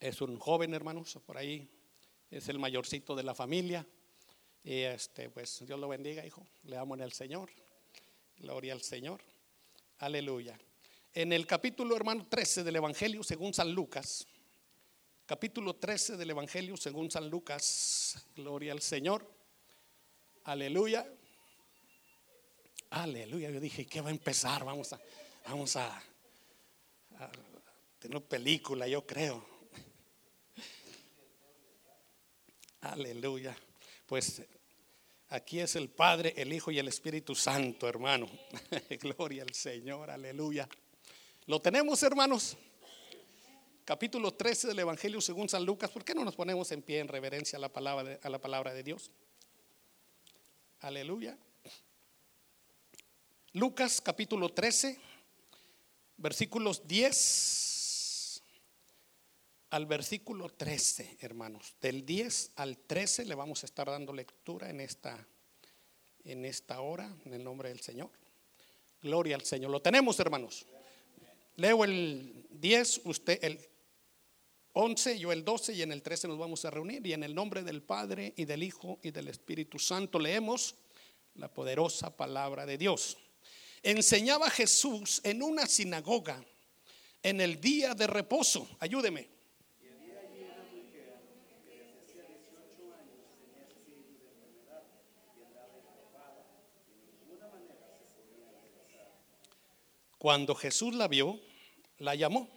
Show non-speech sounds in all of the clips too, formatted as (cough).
Es un joven, hermanos, por ahí. Es el mayorcito de la familia. Y este, pues Dios lo bendiga, hijo. Le amo en el Señor. Gloria al Señor. Aleluya. En el capítulo, hermano, 13 del Evangelio según San Lucas. Capítulo 13 del Evangelio según San Lucas. Gloria al Señor. Aleluya. Aleluya. Yo dije, ¿qué va a empezar? Vamos a, vamos a, a tener película, yo creo. Aleluya. Pues aquí es el Padre, el Hijo y el Espíritu Santo, hermano. (laughs) Gloria al Señor, aleluya. ¿Lo tenemos, hermanos? Capítulo 13 del Evangelio según San Lucas. ¿Por qué no nos ponemos en pie en reverencia a la palabra de, a la palabra de Dios? Aleluya. Lucas capítulo 13, versículos 10 al versículo 13, hermanos. Del 10 al 13 le vamos a estar dando lectura en esta en esta hora en el nombre del Señor. Gloria al Señor. Lo tenemos, hermanos. Leo el 10, usted el 11, yo el 12 y en el 13 nos vamos a reunir y en el nombre del Padre y del Hijo y del Espíritu Santo leemos la poderosa palabra de Dios. Enseñaba Jesús en una sinagoga en el día de reposo. Ayúdeme. Cuando Jesús la vio, la llamó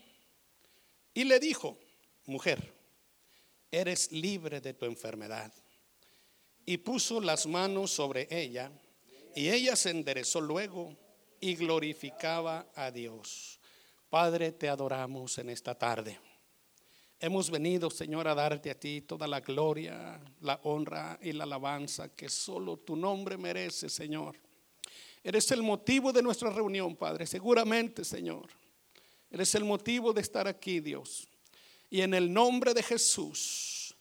y le dijo, mujer, eres libre de tu enfermedad. Y puso las manos sobre ella y ella se enderezó luego y glorificaba a Dios. Padre, te adoramos en esta tarde. Hemos venido, Señor, a darte a ti toda la gloria, la honra y la alabanza que solo tu nombre merece, Señor. Eres el motivo de nuestra reunión, Padre. Seguramente, Señor. Eres el motivo de estar aquí, Dios. Y en el nombre de Jesús,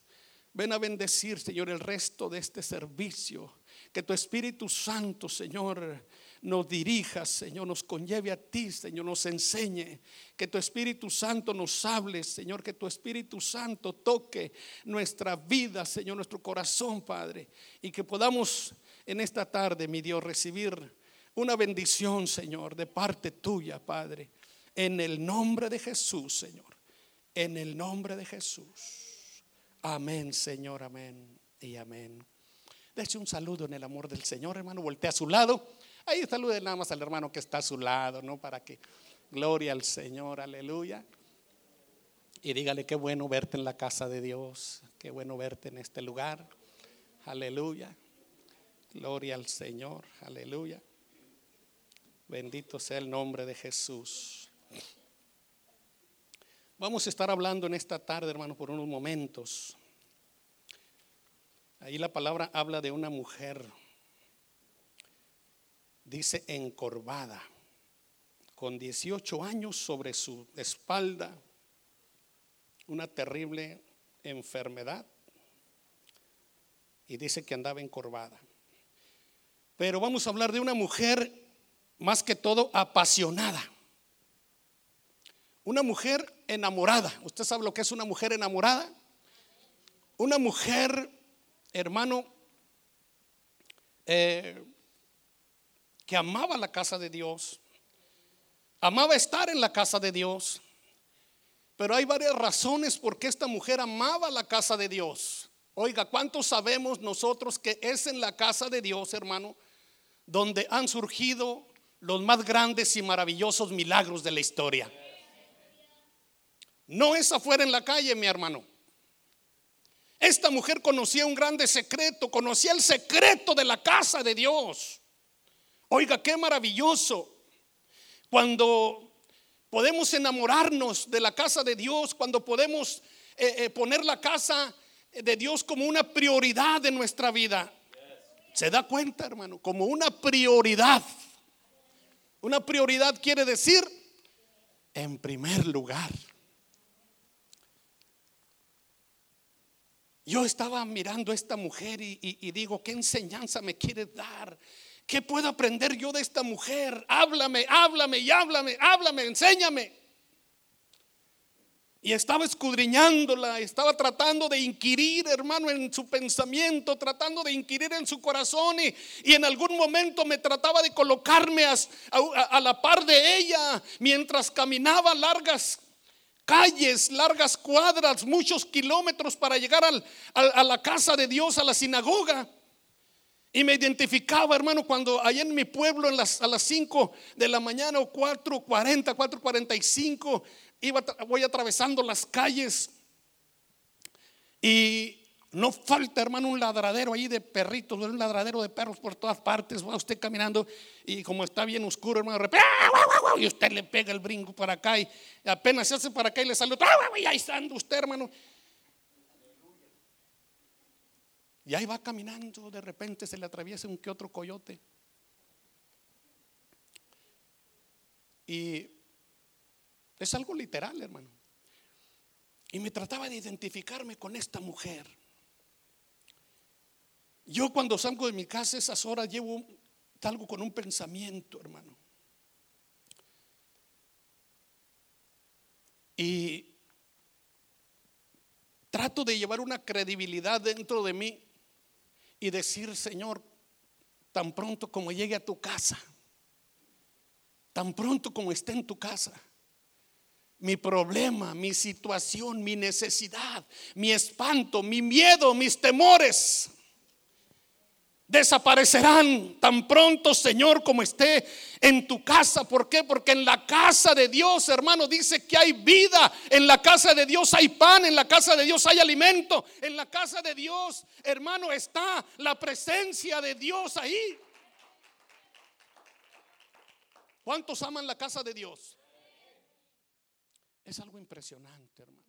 ven a bendecir, Señor, el resto de este servicio. Que tu Espíritu Santo, Señor, nos dirija, Señor, nos conlleve a ti, Señor, nos enseñe. Que tu Espíritu Santo nos hable, Señor, que tu Espíritu Santo toque nuestra vida, Señor, nuestro corazón, Padre. Y que podamos en esta tarde, mi Dios, recibir una bendición, Señor, de parte tuya, Padre. En el nombre de Jesús, Señor. En el nombre de Jesús. Amén, Señor, amén y amén. Deje un saludo en el amor del Señor, hermano. Voltea a su lado. Ahí salude nada más al hermano que está a su lado, ¿no? Para que gloria al Señor, aleluya. Y dígale qué bueno verte en la casa de Dios, qué bueno verte en este lugar. Aleluya. Gloria al Señor, aleluya. Bendito sea el nombre de Jesús. Vamos a estar hablando en esta tarde, hermano, por unos momentos. Ahí la palabra habla de una mujer, dice encorvada, con 18 años sobre su espalda, una terrible enfermedad, y dice que andaba encorvada. Pero vamos a hablar de una mujer más que todo apasionada. Una mujer enamorada. ¿Usted sabe lo que es una mujer enamorada? Una mujer, hermano, eh, que amaba la casa de Dios, amaba estar en la casa de Dios. Pero hay varias razones por qué esta mujer amaba la casa de Dios. Oiga, ¿cuántos sabemos nosotros que es en la casa de Dios, hermano, donde han surgido los más grandes y maravillosos milagros de la historia. No es afuera en la calle, mi hermano. Esta mujer conocía un grande secreto, conocía el secreto de la casa de Dios. Oiga, qué maravilloso. Cuando podemos enamorarnos de la casa de Dios, cuando podemos eh, eh, poner la casa de Dios como una prioridad de nuestra vida. ¿Se da cuenta, hermano? Como una prioridad. Una prioridad quiere decir en primer lugar. Yo estaba mirando a esta mujer y, digo, ¿qué enseñanza me quiere dar? ¿Qué puedo aprender yo de esta mujer? Háblame, háblame y háblame, háblame, enséñame. Y estaba escudriñándola, estaba tratando de inquirir, hermano, en su pensamiento, tratando de inquirir en su corazón. Y, en algún momento me trataba de colocarme a, la par de ella mientras caminaba largas calles, largas cuadras, muchos kilómetros para llegar a la casa de Dios, a la sinagoga. Y me identificaba, hermano, cuando allá en mi pueblo a las 5 de la mañana o 4.40, 4.45, iba, voy atravesando las calles y no falta, hermano, un ladradero ahí de perritos, un ladradero de perros por todas partes. Va usted caminando y como está bien oscuro, hermano, ¡ah, y usted le pega el brinco para acá y apenas se hace para acá y le sale ¡ah, y ahí está usted, hermano. Y ahí va caminando, de repente se le atraviesa un que otro coyote. Y es algo literal, hermano. Y me trataba de identificarme con esta mujer. Yo cuando salgo de mi casa esas horas llevo algo con un pensamiento, hermano. Y trato de llevar una credibilidad dentro de mí y decir, Señor, tan pronto como llegue a tu casa, tan pronto como esté en tu casa, mi problema, mi situación, mi necesidad, mi espanto, mi miedo, mis temores, desaparecerán tan pronto, Señor, como esté en tu casa. ¿Por qué? Porque en la casa de Dios, hermano, dice que hay vida. En la casa de Dios hay pan. En la casa de Dios hay alimento. En la casa de Dios, hermano, está la presencia de Dios ahí. ¿Cuántos aman la casa de Dios? Es algo impresionante, hermano.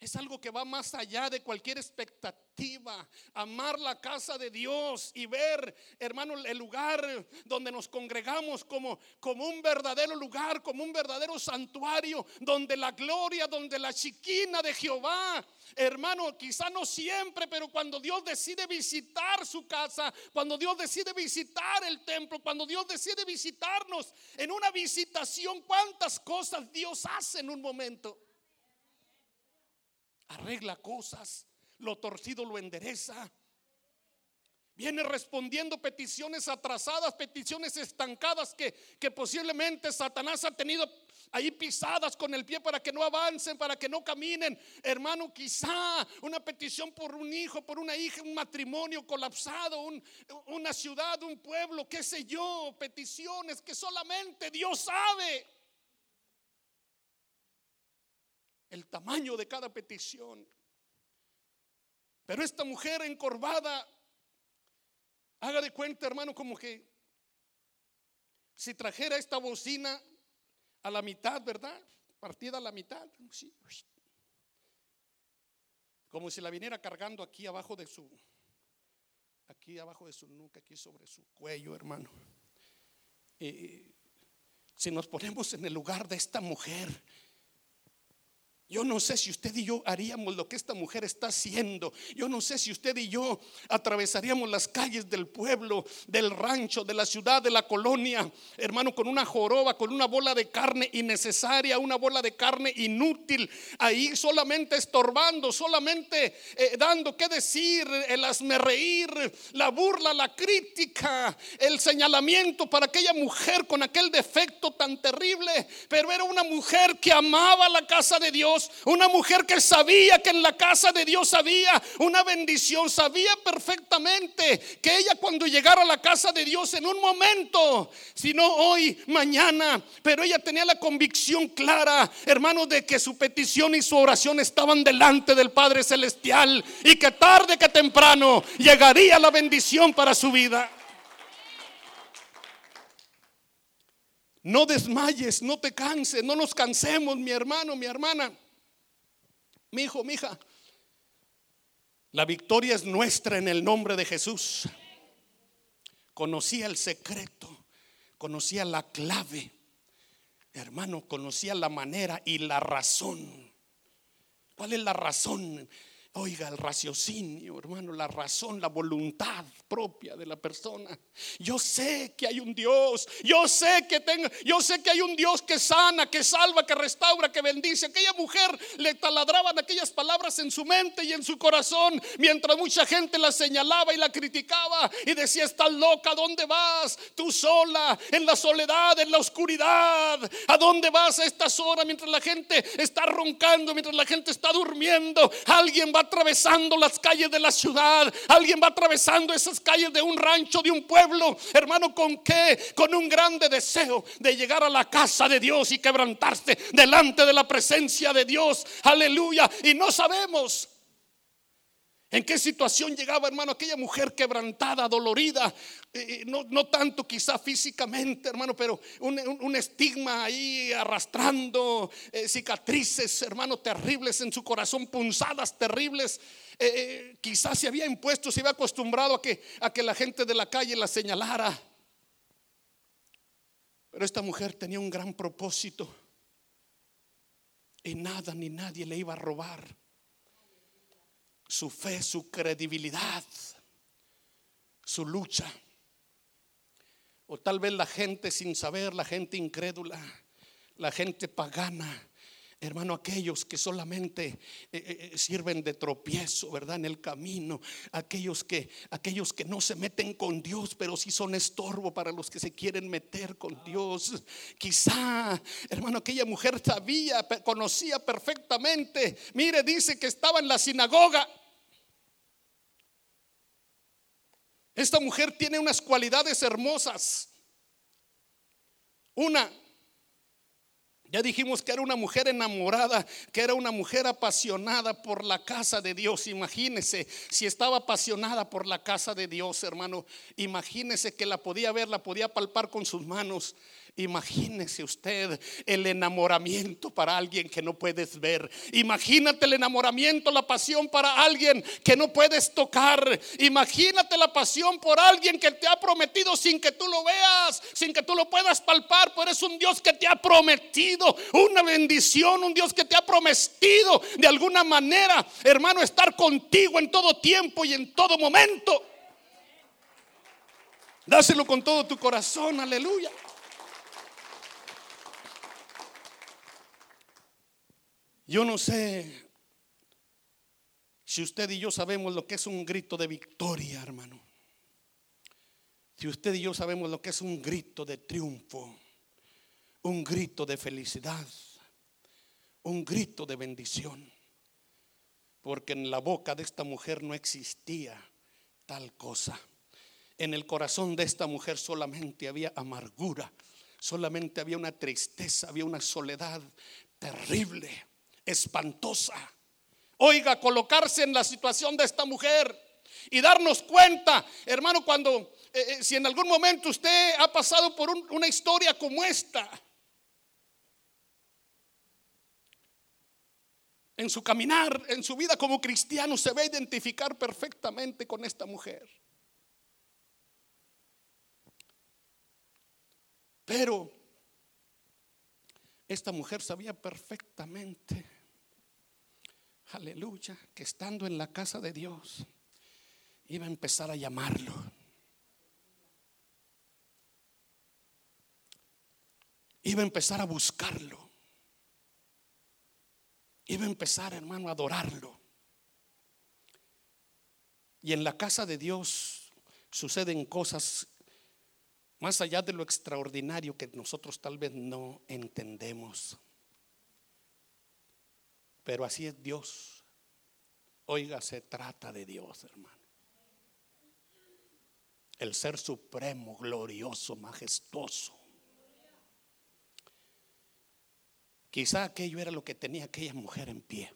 Es algo que va más allá de cualquier expectativa. Amar la casa de Dios y ver, hermano, el lugar donde nos congregamos como, como un verdadero lugar, como un verdadero santuario, donde la gloria, donde la chiquina de Jehová, hermano, quizá no siempre, pero cuando Dios decide visitar su casa, cuando Dios decide visitar el templo, cuando Dios decide visitarnos en una visitación, cuántas cosas Dios hace en un momento arregla cosas, lo torcido lo endereza. Viene respondiendo peticiones atrasadas, peticiones estancadas que, que posiblemente Satanás ha tenido ahí pisadas con el pie para que no avancen, para que no caminen. Hermano, quizá una petición por un hijo, por una hija, un matrimonio colapsado, una ciudad, un pueblo, qué sé yo, peticiones que solamente Dios sabe. El tamaño de cada petición. Pero esta mujer encorvada, haga de cuenta, hermano, como que si trajera esta bocina a la mitad, ¿verdad? Partida a la mitad. Como si la viniera cargando aquí abajo de su, aquí abajo de su nuca, aquí sobre su cuello, hermano. Y si nos ponemos en el lugar de esta mujer, yo no sé si usted y yo haríamos lo que esta mujer está haciendo. Yo no sé si usted y yo atravesaríamos las calles del pueblo, del rancho, de la ciudad, de la colonia, hermano, con una joroba, con una bola de carne innecesaria, una bola de carne inútil, ahí solamente estorbando, solamente eh, dando que decir, el reír, la burla, la crítica, el señalamiento para aquella mujer con aquel defecto tan terrible. Pero era una mujer que amaba la casa de Dios una mujer que sabía que en la casa de Dios había una bendición, sabía perfectamente que ella cuando llegara a la casa de Dios en un momento, si no hoy, mañana, pero ella tenía la convicción clara, hermanos, de que su petición y su oración estaban delante del Padre Celestial y que tarde que temprano llegaría la bendición para su vida. No desmayes, no te canses, no nos cansemos, mi hermano, mi hermana. Mi hijo, mi hija, la victoria es nuestra en el nombre de Jesús. Conocía el secreto, conocía la clave, hermano, conocía la manera y la razón. ¿Cuál es la razón? Oiga, el raciocinio, hermano, la razón, la voluntad propia de la persona. Yo sé que hay un Dios, yo sé que tengo, yo sé que hay un Dios que sana, que salva, que restaura, que bendice. Aquella mujer le taladraban aquellas palabras en su mente y en su corazón, mientras mucha gente la señalaba y la criticaba y decía, "Estás loca, ¿a dónde vas? Tú sola, en la soledad, en la oscuridad. ¿A dónde vas a estas horas mientras la gente está roncando, mientras la gente está durmiendo? Alguien va atravesando las calles de la ciudad, alguien va atravesando esas calles de un rancho, de un pueblo, hermano, ¿con qué? Con un grande deseo de llegar a la casa de Dios y quebrantarse delante de la presencia de Dios, aleluya, y no sabemos ¿En qué situación llegaba, hermano, aquella mujer quebrantada, dolorida? Eh, eh, no, tanto quizá físicamente, hermano, pero un, estigma ahí arrastrando, eh, cicatrices, hermano, terribles en su corazón, punzadas terribles. quizás se había impuesto, se había acostumbrado a que, a que la gente de la calle la señalara. Pero esta mujer tenía un gran propósito y nada ni nadie le iba a robar su fe, su credibilidad, su lucha. O tal vez la gente sin saber, la gente incrédula, la gente pagana, Hermano, aquellos que solamente eh, eh, eh, sirven de tropiezo, ¿verdad? En el camino, aquellos que aquellos que no se meten con Dios, pero sí son estorbo para los que se quieren meter con Dios. Quizá, hermano, aquella mujer sabía, conocía perfectamente. Mire, dice que estaba en la sinagoga Esta mujer tiene unas cualidades hermosas. Una, ya dijimos que era una mujer enamorada, que era una mujer apasionada por la casa de Dios. Imagínese, si estaba apasionada por la casa de Dios, hermano, imagínese que la podía ver, la podía palpar con sus manos. Imagínese usted el enamoramiento para alguien que no puedes ver. Imagínate el enamoramiento, la pasión para alguien que no puedes tocar. Imagínate la pasión por alguien que te ha prometido sin que tú lo veas, sin que tú lo puedas palpar. Pero es un Dios que te ha prometido una bendición, un Dios que te ha prometido de alguna manera, hermano, estar contigo en todo tiempo y en todo momento. Dáselo con todo tu corazón, aleluya. Yo no sé si usted y yo sabemos lo que es un grito de victoria, hermano. Si usted y yo sabemos lo que es un grito de triunfo, un grito de felicidad, un grito de bendición. Porque en la boca de esta mujer no existía tal cosa. En el corazón de esta mujer solamente había amargura, solamente había una tristeza, había una soledad terrible espantosa. Oiga, colocarse en la situación de esta mujer y darnos cuenta, hermano, cuando, eh, eh, si en algún momento usted ha pasado por una historia como esta, en su caminar, en su vida como cristiano, se va a identificar perfectamente con esta mujer. Pero esta mujer sabía perfectamente, aleluya, que estando en la casa de Dios iba a empezar a llamarlo. Iba a empezar a buscarlo. Iba a empezar, hermano, a adorarlo. Y en la casa de Dios suceden cosas más allá de lo extraordinario que nosotros tal vez no entendemos. Pero así es Dios. Oiga, se trata de Dios, hermano. El ser supremo, glorioso, majestuoso. Quizá aquello era lo que tenía aquella mujer en pie.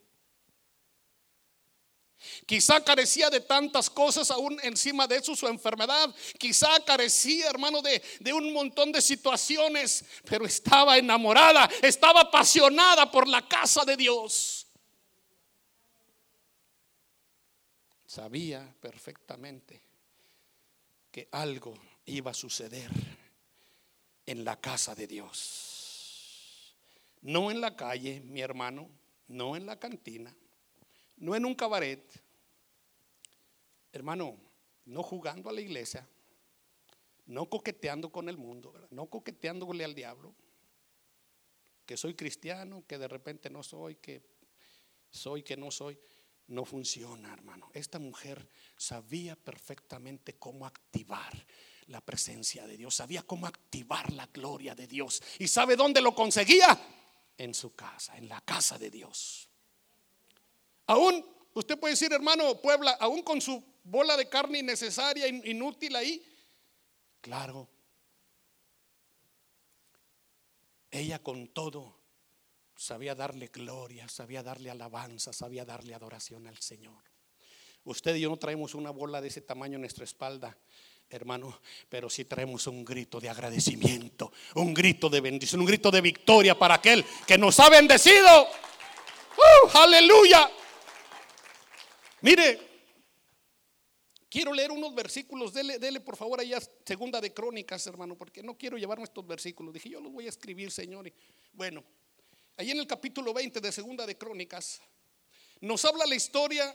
Quizá carecía de tantas cosas aún encima de eso su enfermedad. Quizá carecía, hermano, de, de, un montón de situaciones, pero estaba enamorada, estaba apasionada por la casa de Dios. Sabía perfectamente que algo iba a suceder en la casa de Dios. No en la calle, mi hermano, no en la cantina no en un cabaret, hermano, no jugando a la iglesia, no coqueteando con el mundo, no coqueteándole al diablo, que soy cristiano, que de repente no soy, que soy, que no soy. No funciona, hermano. Esta mujer sabía perfectamente cómo activar la presencia de Dios, sabía cómo activar la gloria de Dios. ¿Y sabe dónde lo conseguía? En su casa, en la casa de Dios. Aún, usted puede decir, hermano Puebla, aún con su bola de carne innecesaria, inútil ahí, claro. Ella con todo sabía darle gloria, sabía darle alabanza, sabía darle adoración al Señor. Usted y yo no traemos una bola de ese tamaño en nuestra espalda, hermano, pero sí traemos un grito de agradecimiento, un grito de bendición, un grito de victoria para aquel que nos ha bendecido. ¡Uh! aleluya. Mire, quiero leer unos versículos, dele, dele por favor allá segunda de crónicas, hermano, porque no quiero llevarme estos versículos. Dije, yo los voy a escribir, Señor. bueno, Allí en el capítulo 20 de Segunda de Crónicas nos habla la historia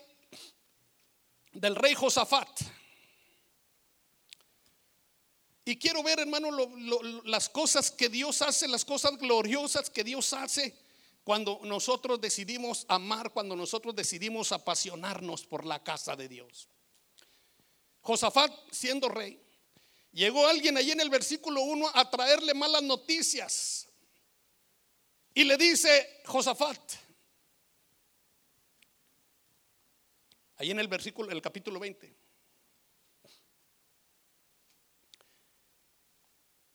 del rey Josafat. Y quiero ver, hermano, las cosas que Dios hace, las cosas gloriosas que Dios hace cuando nosotros decidimos amar, cuando nosotros decidimos apasionarnos por la casa de Dios. Josafat, siendo rey, llegó alguien allí en el versículo 1 a traerle malas noticias y le dice Josafat, ahí en el versículo, el capítulo 20,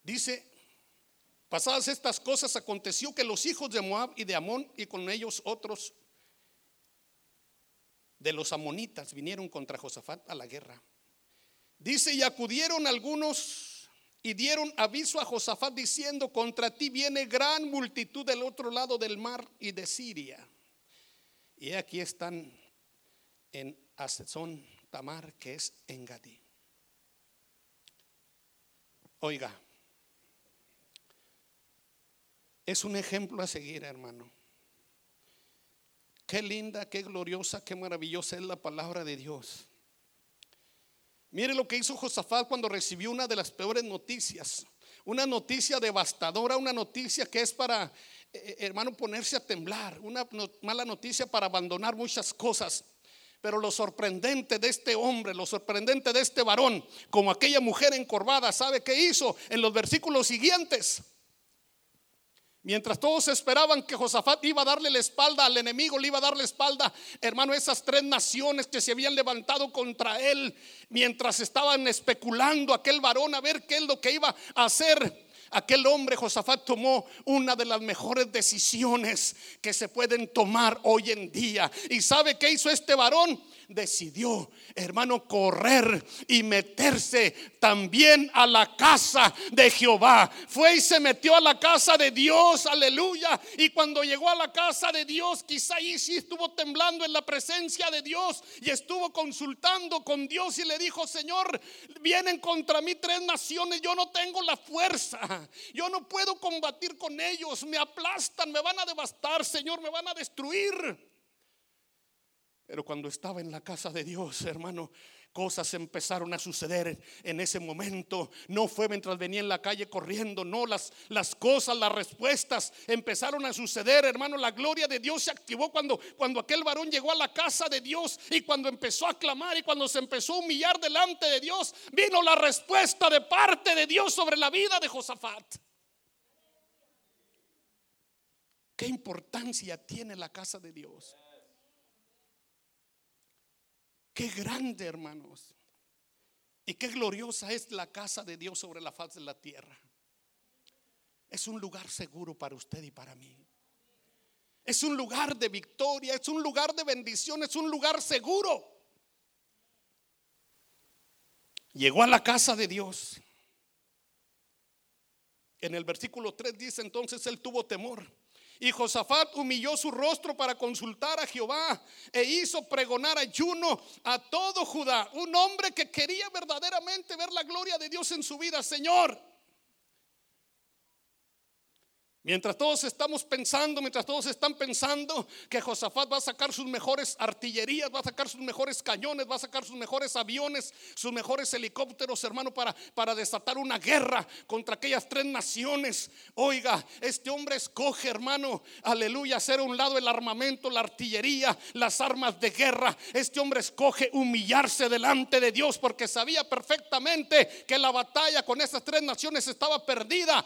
dice, pasadas estas cosas aconteció que los hijos de Moab y de Amón y con ellos otros de los amonitas vinieron contra Josafat a la guerra. Dice, y acudieron algunos y dieron aviso a Josafat diciendo, contra ti viene gran multitud del otro lado del mar y de Siria. Y aquí están en Asesón Tamar, que es en Gadí. Oiga, es un ejemplo a seguir, hermano. Qué linda, qué gloriosa, qué maravillosa es la palabra de Dios. Mire lo que hizo Josafat cuando recibió una de las peores noticias. Una noticia devastadora, una noticia que es para, eh, eh, hermano, ponerse a temblar. Una mala noticia para abandonar muchas cosas. Pero lo sorprendente de este hombre, lo sorprendente de este varón, como aquella mujer encorvada, ¿sabe qué hizo en los versículos siguientes? Mientras todos esperaban que Josafat iba a darle la espalda al enemigo, le iba a dar la espalda, hermano, esas tres naciones que se habían levantado contra él, mientras estaban especulando aquel varón a ver qué es lo que iba a hacer. Aquel hombre, Josafat, tomó una de las mejores decisiones que se pueden tomar hoy en día. ¿Y sabe qué hizo este varón? decidió, hermano, correr y meterse también a la casa de Jehová. Fue y se metió a la casa de Dios, aleluya. Y cuando llegó a la casa de Dios, quizá ahí sí estuvo temblando en la presencia de Dios y estuvo consultando con Dios y le dijo, Señor, vienen contra mí tres naciones, yo no tengo la fuerza, yo no puedo combatir con ellos, me aplastan, me van a devastar, Señor, me van a destruir. Pero cuando estaba en la casa de Dios, hermano, cosas empezaron a suceder en ese momento. No fue mientras venía en la calle corriendo, no, las, las cosas, las respuestas empezaron a suceder, hermano. La gloria de Dios se activó cuando, cuando aquel varón llegó a la casa de Dios y cuando empezó a clamar y cuando se empezó a humillar delante de Dios, vino la respuesta de parte de Dios sobre la vida de Josafat. ¿Qué importancia tiene la casa de Dios? Qué grande, hermanos. Y qué gloriosa es la casa de Dios sobre la faz de la tierra. Es un lugar seguro para usted y para mí. Es un lugar de victoria, es un lugar de bendición, es un lugar seguro. Llegó a la casa de Dios. En el versículo 3 dice entonces él tuvo temor y Josafat humilló su rostro para consultar a Jehová e hizo pregonar ayuno a todo Judá. Un hombre que quería verdaderamente ver la gloria de Dios en su vida. Señor, Mientras todos estamos pensando, mientras todos están pensando que Josafat va a sacar sus mejores artillerías, va a sacar sus mejores cañones, va a sacar sus mejores aviones, sus mejores helicópteros, hermano, para, para desatar una guerra contra aquellas tres naciones. Oiga, este hombre escoge, hermano, aleluya, hacer a un lado el armamento, la artillería, las armas de guerra. Este hombre escoge humillarse delante de Dios porque sabía perfectamente que la batalla con esas tres naciones estaba perdida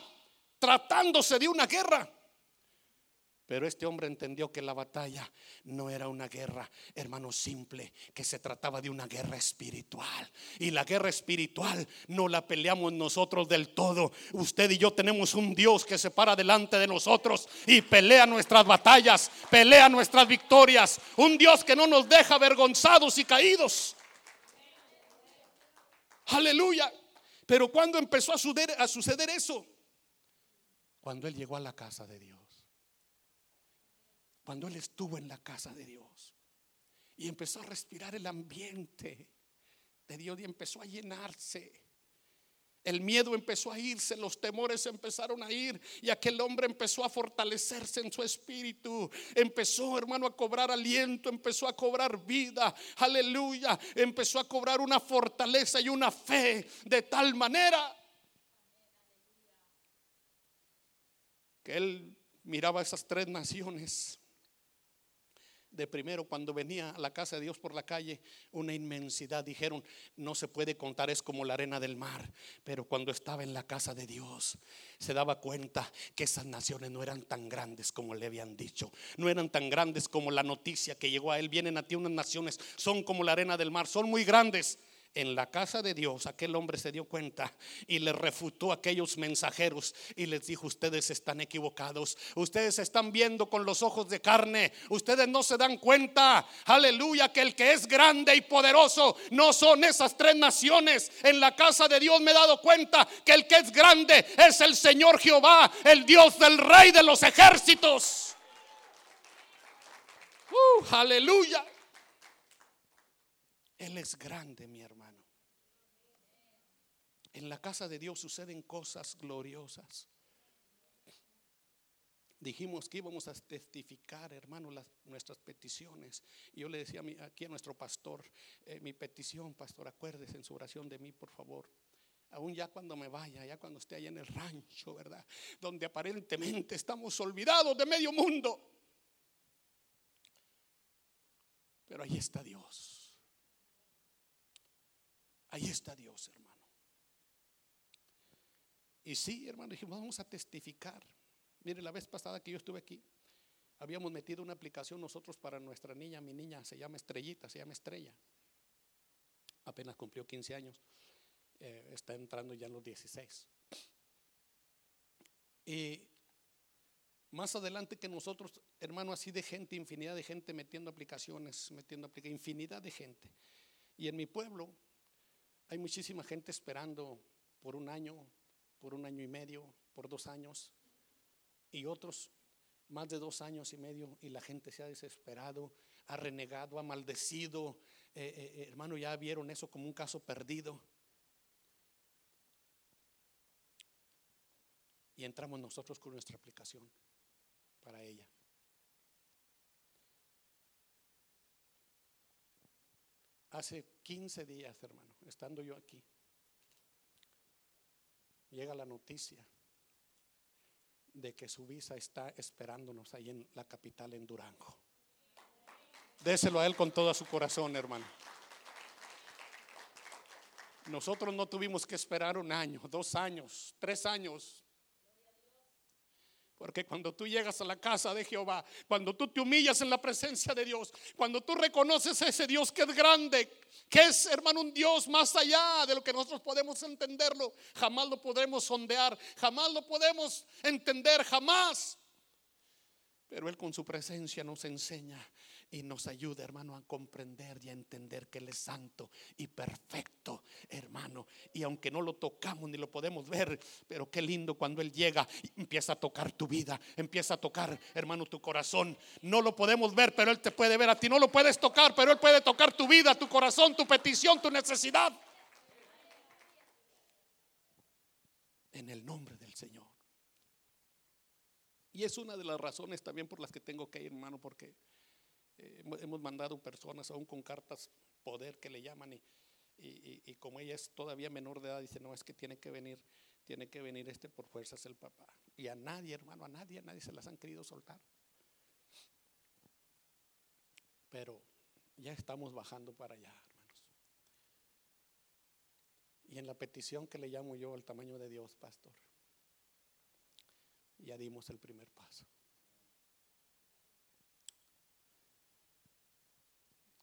tratándose de una guerra. Pero este hombre entendió que la batalla no era una guerra, hermano, simple, que se trataba de una guerra espiritual. Y la guerra espiritual no la peleamos nosotros del todo. Usted y yo tenemos un Dios que se para delante de nosotros y pelea nuestras batallas, pelea nuestras victorias. Un Dios que no nos deja avergonzados y caídos. Aleluya. Pero cuando empezó a suceder, a suceder eso, cuando él llegó a la casa de Dios. Cuando él estuvo en la casa de Dios y empezó a respirar el ambiente de Dios y empezó a llenarse. El miedo empezó a irse, los temores empezaron a ir y aquel hombre empezó a fortalecerse en su espíritu. Empezó, hermano, a cobrar aliento, empezó a cobrar vida. Aleluya. Empezó a cobrar una fortaleza y una fe de tal manera él miraba esas tres naciones. De primero, cuando venía a la casa de Dios por la calle, una inmensidad, dijeron, no se puede contar, es como la arena del mar. Pero cuando estaba en la casa de Dios, se daba cuenta que esas naciones no eran tan grandes como le habían dicho, no eran tan grandes como la noticia que llegó a él. Vienen a ti unas naciones, son como la arena del mar, son muy grandes, en la casa de Dios, aquel hombre se dio cuenta y le refutó a aquellos mensajeros y les dijo, ustedes están equivocados, ustedes están viendo con los ojos de carne, ustedes no se dan cuenta, aleluya, que el que es grande y poderoso no son esas tres naciones. En la casa de Dios me he dado cuenta que el que es grande es el Señor Jehová, el Dios del rey de los ejércitos. Uh, aleluya. Él es grande, mi hermano. En la casa de Dios suceden cosas gloriosas. Dijimos que íbamos a testificar, hermano, las, nuestras peticiones. Y yo le decía aquí a nuestro pastor, eh, mi petición, pastor, acuérdese en su oración de mí, por favor. Aún ya cuando me vaya, ya cuando esté allá en el rancho, ¿verdad? Donde aparentemente estamos olvidados de medio mundo. Pero ahí está Dios. Ahí está Dios, hermano. Y sí, hermano, dijimos, vamos a testificar. Mire, la vez pasada que yo estuve aquí, habíamos metido una aplicación nosotros para nuestra niña, mi niña se llama Estrellita, se llama Estrella. Apenas cumplió 15 años, eh, está entrando ya en los 16. Y más adelante que nosotros, hermano, así de gente, infinidad de gente metiendo aplicaciones, metiendo aplicaciones, infinidad de gente. Y en mi pueblo hay muchísima gente esperando por un año, por un año y medio, por dos años, y otros más de dos años y medio, y la gente se ha desesperado, ha renegado, ha maldecido. Eh, eh, eh, hermano, ya vieron eso como un caso perdido. Y entramos nosotros con nuestra aplicación para ella. Hace 15 días, hermano, estando yo aquí, llega la noticia de que su visa está esperándonos ahí en la capital, en Durango. Déselo a él con todo su corazón, hermano. Nosotros no tuvimos que esperar un año, dos años, tres años porque cuando tú llegas a la casa de Jehová, cuando tú te humillas en la presencia de Dios, cuando tú reconoces a ese Dios que es grande, que es, hermano, un Dios más allá de lo que nosotros podemos entenderlo, jamás lo podremos sondear, jamás lo podemos entender, jamás. Pero Él con su presencia nos enseña y nos ayuda, hermano, a comprender y a entender que Él es santo y perfecto, hermano. Y aunque no lo tocamos ni lo podemos ver, pero qué lindo cuando Él llega empieza a tocar tu vida, empieza a tocar, hermano, tu corazón. No lo podemos ver, pero Él te puede ver a ti. No lo puedes tocar, pero Él puede tocar tu vida, tu corazón, tu petición, tu necesidad. En el nombre del Señor. Y es una de las razones también por las que tengo que ir, hermano, porque eh, hemos mandado personas aún con cartas poder que le llaman y, y, como ella es todavía menor de edad, dice, no, es que tiene que venir, tiene que venir este por fuerzas el papá. Y a nadie, hermano, a nadie, a nadie se las han querido soltar. Pero ya estamos bajando para allá, hermanos. Y en la petición que le llamo yo al tamaño de Dios, pastor, ya dimos el primer paso.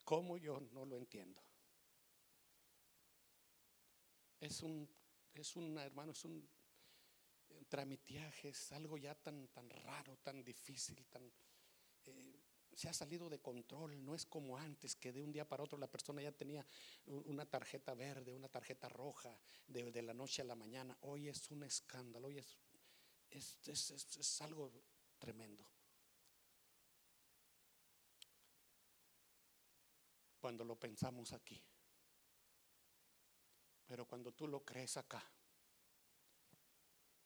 ¿Cómo yo no lo entiendo? Es un, es un, hermano, es un tramiteaje, es algo ya tan, tan raro, tan difícil, tan, eh, se ha salido de control, no es como antes, que de un día para otro la persona ya tenía una tarjeta verde, una tarjeta roja, de, la noche a la mañana. Hoy es un escándalo, hoy es, es, es algo tremendo. Cuando lo pensamos aquí. Pero cuando tú lo crees acá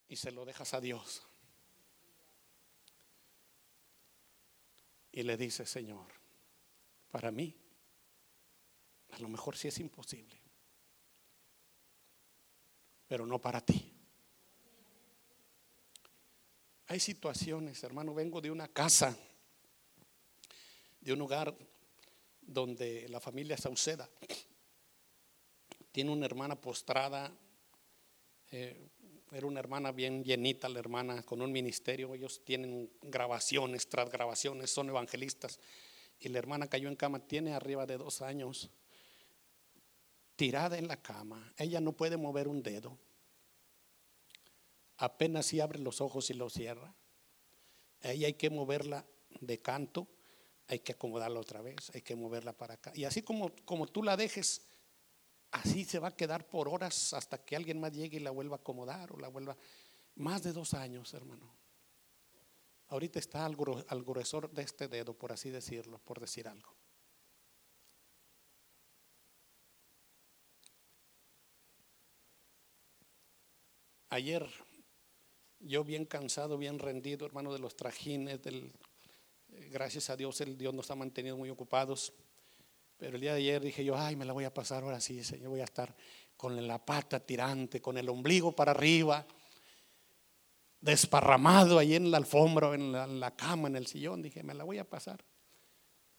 y se lo dejas a Dios, y le dice, Señor, para mí, a lo mejor sí es imposible, pero no para ti. Hay situaciones, hermano, vengo de una casa, de un hogar donde la familia Sauceda tiene una hermana postrada, eh, era una hermana bien llenita, la hermana, con un ministerio. Ellos tienen grabaciones tras grabaciones, son evangelistas. Y la hermana cayó en cama, tiene arriba de dos años, tirada en la cama. Ella no puede mover un dedo. Apenas si abre los ojos y los cierra. Ella hay que moverla de canto, hay que acomodarla otra vez, hay que moverla para acá. Y así como, como tú la dejes, así se va a quedar por horas hasta que alguien más llegue y la vuelva a acomodar o la vuelva. Más de dos años, hermano. Ahorita está al, gruesor de este dedo, por así decirlo, por decir algo. Ayer yo bien cansado, bien rendido, hermano, de los trajines, del, gracias a Dios, el Dios nos ha mantenido muy ocupados. Pero el día de ayer dije yo, ay, me la voy a pasar ahora sí, Señor, voy a estar con la pata tirante, con el ombligo para arriba, desparramado ahí en la alfombra, en la, cama, en el sillón. Dije, me la voy a pasar.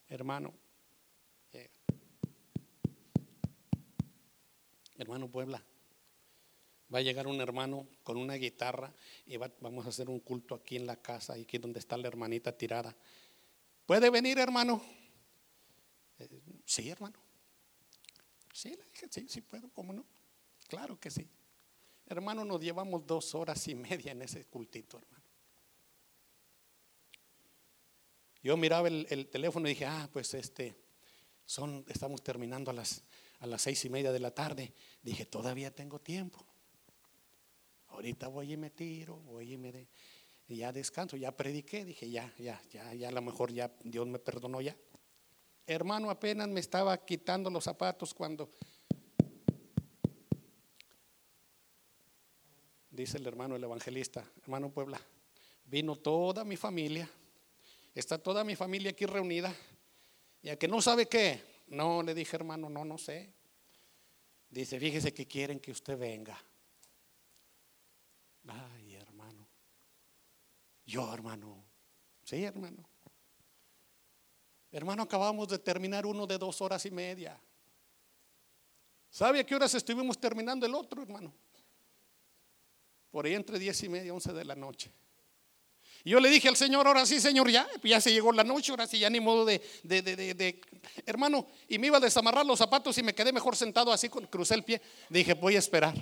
Hermano, hermano Puebla, va a llegar un hermano con una guitarra y vamos a hacer un culto aquí en la casa, aquí donde está la hermanita tirada. ¿Puede venir, hermano? sí, hermano. Sí, le dije, sí, sí puedo, ¿cómo no? Claro que sí. Hermano, nos llevamos dos horas y media en ese cultito, hermano. Yo miraba el, teléfono y dije, ah, pues este, son, estamos terminando a las, a las seis y media de la tarde. Dije, todavía tengo tiempo. Ahorita voy y me tiro, voy y me y ya descanso, ya prediqué, dije, ya, ya, ya, ya a lo mejor ya Dios me perdonó ya. Hermano, apenas me estaba quitando los zapatos cuando dice el hermano, el evangelista, hermano Puebla, vino toda mi familia, está toda mi familia aquí reunida, y a que no sabe qué, no, le dije hermano, no, no sé. Dice, fíjese que quieren que usted venga. Ay. Yo, hermano. Sí, hermano. Hermano, acabamos de terminar uno de dos horas y media. ¿Sabe a qué horas estuvimos terminando el otro, hermano? Por ahí entre diez y media, once de la noche. Y yo le dije al Señor, ahora sí, Señor, ya, ya se llegó la noche, ahora sí, ya ni modo de, de, de, de, hermano, y me iba a desamarrar los zapatos y me quedé mejor sentado así, crucé el pie. Dije, voy a esperar.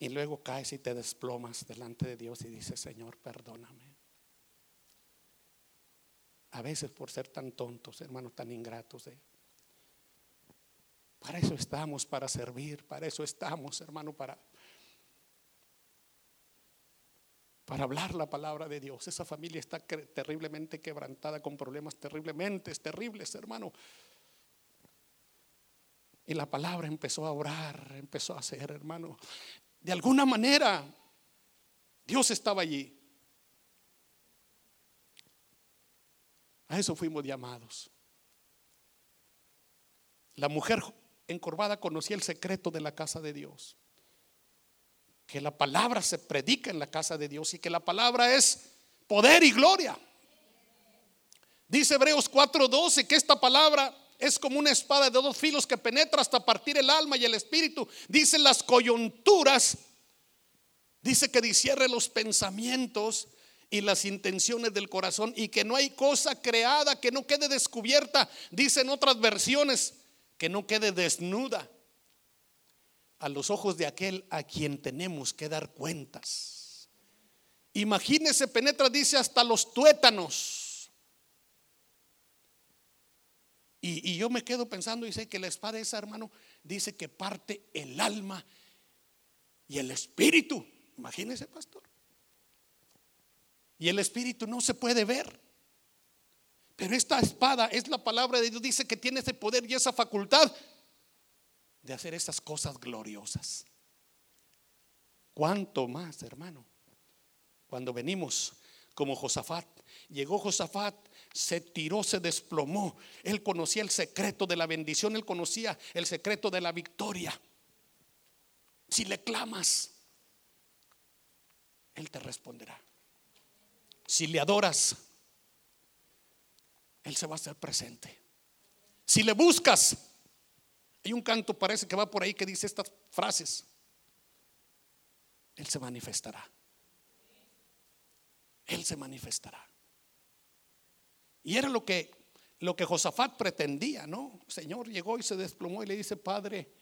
Y luego caes y te desplomas delante de Dios y dices, Señor, perdóname. A veces por ser tan tontos, hermanos, tan ingratos. ¿eh? Para eso estamos, para servir, para eso estamos, hermano, para, para hablar la palabra de Dios. Esa familia está terriblemente quebrantada con problemas terriblemente terribles, hermano. Y la palabra empezó a orar, empezó a hacer, hermano. De alguna manera, Dios estaba allí. A eso fuimos llamados. La mujer encorvada conocía el secreto de la casa de Dios. Que la palabra se predica en la casa de Dios y que la palabra es poder y gloria. Dice Hebreos 4:12 que esta palabra es como una espada de dos filos que penetra hasta partir el alma y el espíritu. Dice las coyunturas, dice que discierre los pensamientos y las intenciones del corazón y que no hay cosa creada que no quede descubierta. Dicen otras versiones que no quede desnuda a los ojos de aquel a quien tenemos que dar cuentas. Imagínese, penetra, dice, hasta los tuétanos Y, yo me quedo pensando y sé que la espada esa, hermano, dice que parte el alma y el espíritu. Imagínese, pastor. Y el espíritu no se puede ver. Pero esta espada es la palabra de Dios. Dice que tiene ese poder y esa facultad de hacer esas cosas gloriosas. ¿Cuánto más, hermano? Cuando venimos como Josafat. Llegó Josafat se tiró, se desplomó. Él conocía el secreto de la bendición, él conocía el secreto de la victoria. Si le clamas, Él te responderá. Si le adoras, Él se va a hacer presente. Si le buscas, hay un canto, parece que va por ahí, que dice estas frases. Él se manifestará. Él se manifestará. Y era lo que, lo que Josafat pretendía, ¿no? Señor llegó y se desplomó y le dice, Padre,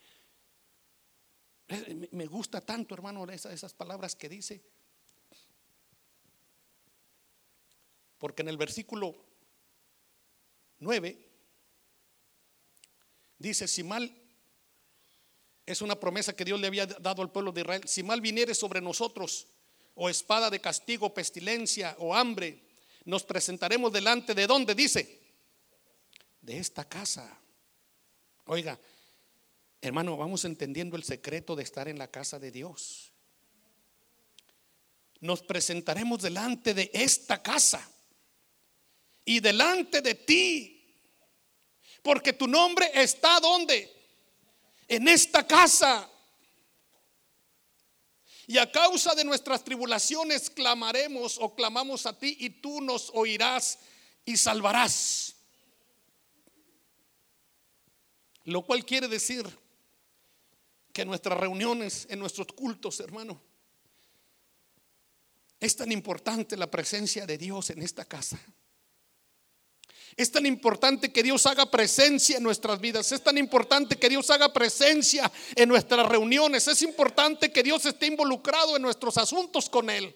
eh, me gusta tanto, hermano, esas, esas palabras que dice. Porque en el versículo 9 dice, si mal, es una promesa que Dios le había dado al pueblo de Israel, si mal viniere sobre nosotros, o espada de castigo, pestilencia o hambre, nos presentaremos delante de dónde dice, de esta casa. Oiga, hermano, vamos entendiendo el secreto de estar en la casa de Dios. Nos presentaremos delante de esta casa y delante de ti, porque tu nombre está donde? En esta casa. Y a causa de nuestras tribulaciones clamaremos o clamamos a ti y tú nos oirás y salvarás. Lo cual quiere decir que en nuestras reuniones, en nuestros cultos, hermano, es tan importante la presencia de Dios en esta casa. Es tan importante que Dios haga presencia en nuestras vidas. Es tan importante que Dios haga presencia en nuestras reuniones. Es importante que Dios esté involucrado en nuestros asuntos con Él.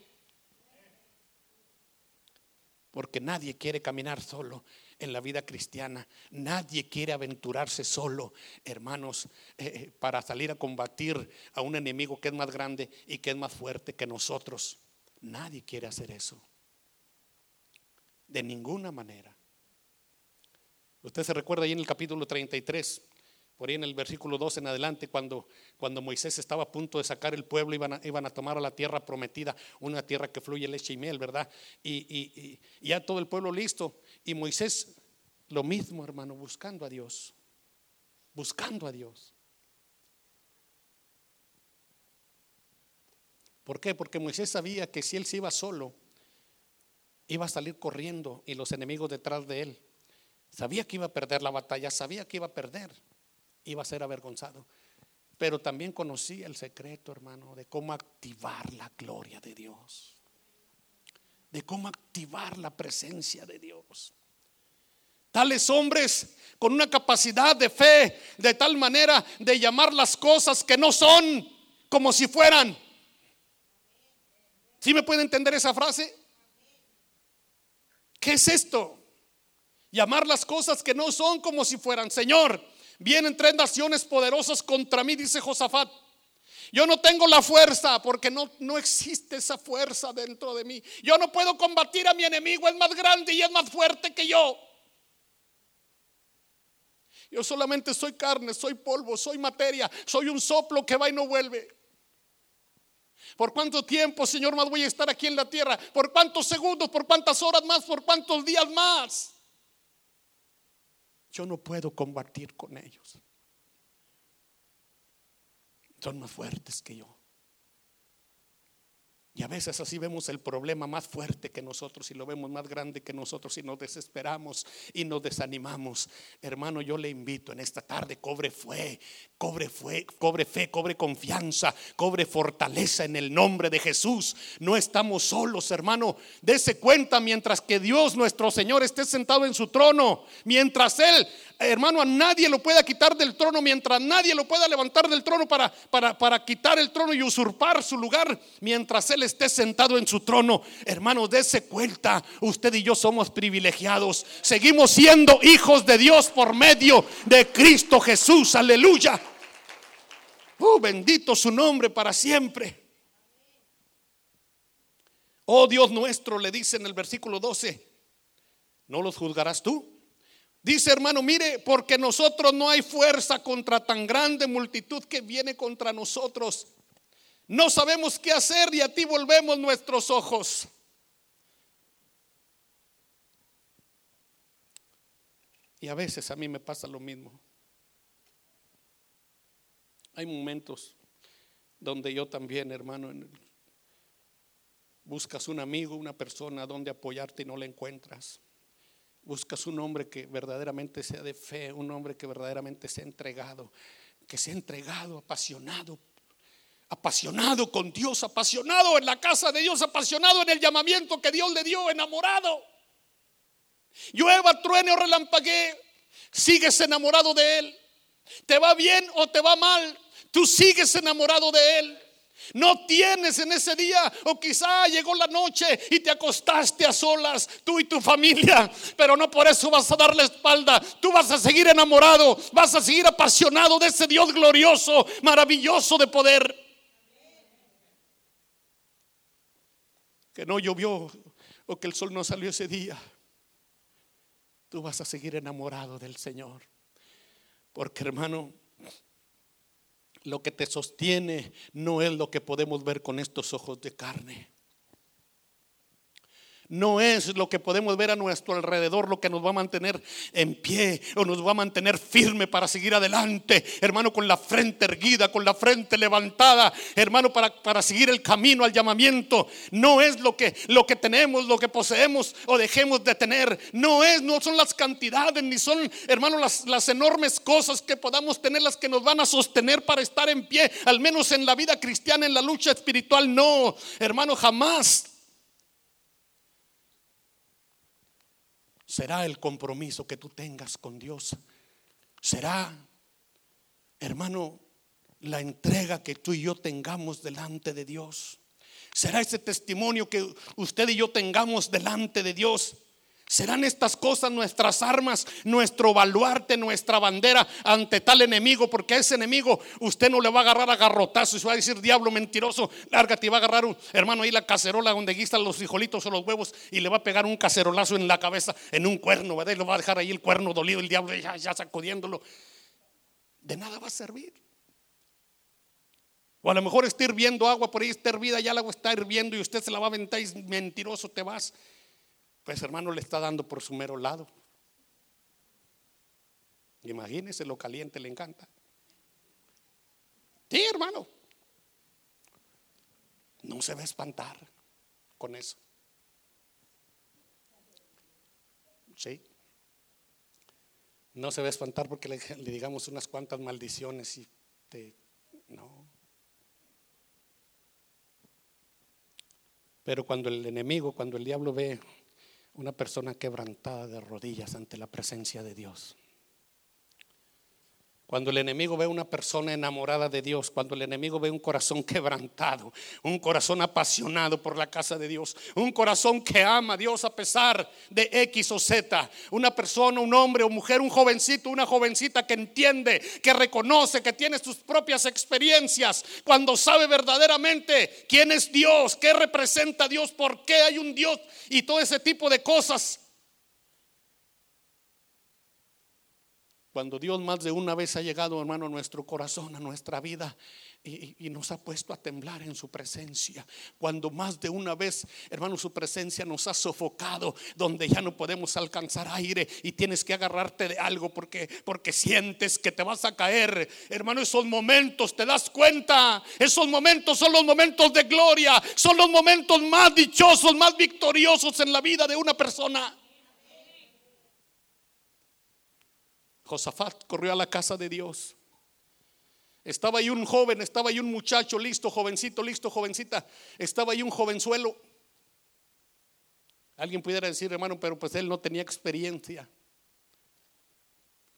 Porque nadie quiere caminar solo en la vida cristiana. Nadie quiere aventurarse solo, hermanos, eh, eh, para salir a combatir a un enemigo que es más grande y que es más fuerte que nosotros. Nadie quiere hacer eso. De ninguna manera. Usted se recuerda ahí en el capítulo 33, por ahí en el versículo 2 en adelante, cuando, cuando Moisés estaba a punto de sacar el pueblo, iban a, iban a tomar a la tierra prometida, una tierra que fluye leche y miel, ¿verdad? Y, y ya todo el pueblo listo. Y Moisés, lo mismo, hermano, buscando a Dios, buscando a Dios. ¿Por qué? Porque Moisés sabía que si él se iba solo, iba a salir corriendo y los enemigos detrás de él. Sabía que iba a perder la batalla, sabía que iba a perder, iba a ser avergonzado. Pero también conocía el secreto, hermano, de cómo activar la gloria de Dios, de cómo activar la presencia de Dios. Tales hombres con una capacidad de fe, de tal manera de llamar las cosas que no son como si fueran. ¿Sí me puede entender esa frase? ¿Qué es esto? Llamar las cosas que no son como si fueran. Señor, vienen tres naciones poderosas contra mí, dice Josafat. Yo no tengo la fuerza porque no, no existe esa fuerza dentro de mí. Yo no puedo combatir a mi enemigo, es más grande y es más fuerte que yo. Yo solamente soy carne, soy polvo, soy materia, soy un soplo que va y no vuelve. ¿Por cuánto tiempo, Señor, más voy a estar aquí en la tierra? ¿Por cuántos segundos? ¿Por cuántas horas más? ¿Por cuántos días más? Yo no puedo combatir con ellos. Son más fuertes que yo. Y a veces así vemos el problema más fuerte que nosotros y lo vemos más grande que nosotros y nos desesperamos y nos desanimamos. Hermano, yo le invito en esta tarde, cobre fe, cobre fe, cobre fe, cobre confianza, cobre fortaleza en el nombre de Jesús. No estamos solos, hermano. Dese cuenta mientras que Dios nuestro Señor esté sentado en su trono, mientras Él, hermano, a nadie lo pueda quitar del trono, mientras nadie lo pueda levantar del trono para, para, para quitar el trono y usurpar su lugar, mientras Él esté sentado en su trono. Hermano, dése cuenta, usted y yo somos privilegiados. Seguimos siendo hijos de Dios por medio de Cristo Jesús. Aleluya. Oh, bendito su nombre para siempre. Oh Dios nuestro, le dice en el versículo 12, ¿no los juzgarás tú? Dice hermano, mire, porque nosotros no hay fuerza contra tan grande multitud que viene contra nosotros. No sabemos qué hacer y a ti volvemos nuestros ojos. Y a veces a mí me pasa lo mismo. Hay momentos donde yo también, hermano, buscas un amigo, una persona donde apoyarte y no la encuentras. Buscas un hombre que verdaderamente sea de fe, un hombre que verdaderamente sea entregado, que sea entregado, apasionado apasionado con Dios, apasionado en la casa de Dios, apasionado en el llamamiento que Dios le dio, enamorado. Llueva, truene o relampaguee, sigues enamorado de Él. Te va bien o te va mal, tú sigues enamorado de Él. No tienes en ese día, o quizá llegó la noche y te acostaste a solas, tú y tu familia, pero no por eso vas a dar la espalda. Tú vas a seguir enamorado, vas a seguir apasionado de ese Dios glorioso, maravilloso de poder. Que no llovió o que el sol no salió ese día, tú vas a seguir enamorado del Señor. Porque hermano, lo que te sostiene no es lo que podemos ver con estos ojos de carne no es lo que podemos ver a nuestro alrededor lo que nos va a mantener en pie o nos va a mantener firme para seguir adelante, hermano, con la frente erguida, con la frente levantada, hermano, para, para seguir el camino al llamamiento. No es lo que, lo que tenemos, lo que poseemos o dejemos de tener. No es, no son las cantidades, ni son, hermano, las, las enormes cosas que podamos tener las que nos van a sostener para estar en pie, al menos en la vida cristiana, en la lucha espiritual. No, hermano, jamás. Será el compromiso que tú tengas con Dios. Será, hermano, la entrega que tú y yo tengamos delante de Dios. Será ese testimonio que usted y yo tengamos delante de Dios. Serán estas cosas nuestras armas, nuestro baluarte, nuestra bandera ante tal enemigo, porque a ese enemigo usted no le va a agarrar a garrotazos y se va a decir, diablo mentiroso, lárgate y va a agarrar un hermano ahí la cacerola donde guistan los frijolitos o los huevos y le va a pegar un cacerolazo en la cabeza, en un cuerno, ¿verdad? Y lo va a dejar ahí el cuerno dolido, el diablo ya, ya sacudiéndolo. De nada va a servir. O a lo mejor está hirviendo agua por ahí, está hervida, ya el agua está hirviendo y usted se la va a aventar y mentiroso te vas. Pues hermano le está dando por su mero lado. Imagínese lo caliente le encanta. Sí, hermano. No se va a espantar con eso. Sí. No se va a espantar porque le, digamos unas cuantas maldiciones y te, no. Pero cuando el enemigo, cuando el diablo ve una persona quebrantada de rodillas ante la presencia de Dios. Cuando el enemigo ve una persona enamorada de Dios, cuando el enemigo ve un corazón quebrantado, un corazón apasionado por la casa de Dios, un corazón que ama a Dios a pesar de X o Z, una persona, un hombre o mujer, un jovencito, una jovencita que entiende, que reconoce, que tiene sus propias experiencias, cuando sabe verdaderamente quién es Dios, qué representa Dios, por qué hay un Dios y todo ese tipo de cosas Cuando Dios más de una vez ha llegado, hermano, a nuestro corazón, a nuestra vida, y, nos ha puesto a temblar en su presencia. Cuando más de una vez, hermano, su presencia nos ha sofocado, donde ya no podemos alcanzar aire y tienes que agarrarte de algo porque, porque sientes que te vas a caer. Hermano, esos momentos, te das cuenta, esos momentos son los momentos de gloria, son los momentos más dichosos, más victoriosos en la vida de una persona. Josafat corrió a la casa de Dios. Estaba ahí un joven, estaba ahí un muchacho listo, jovencito, listo, jovencita. Estaba ahí un jovenzuelo. Alguien pudiera decir, hermano, pero pues él no tenía experiencia.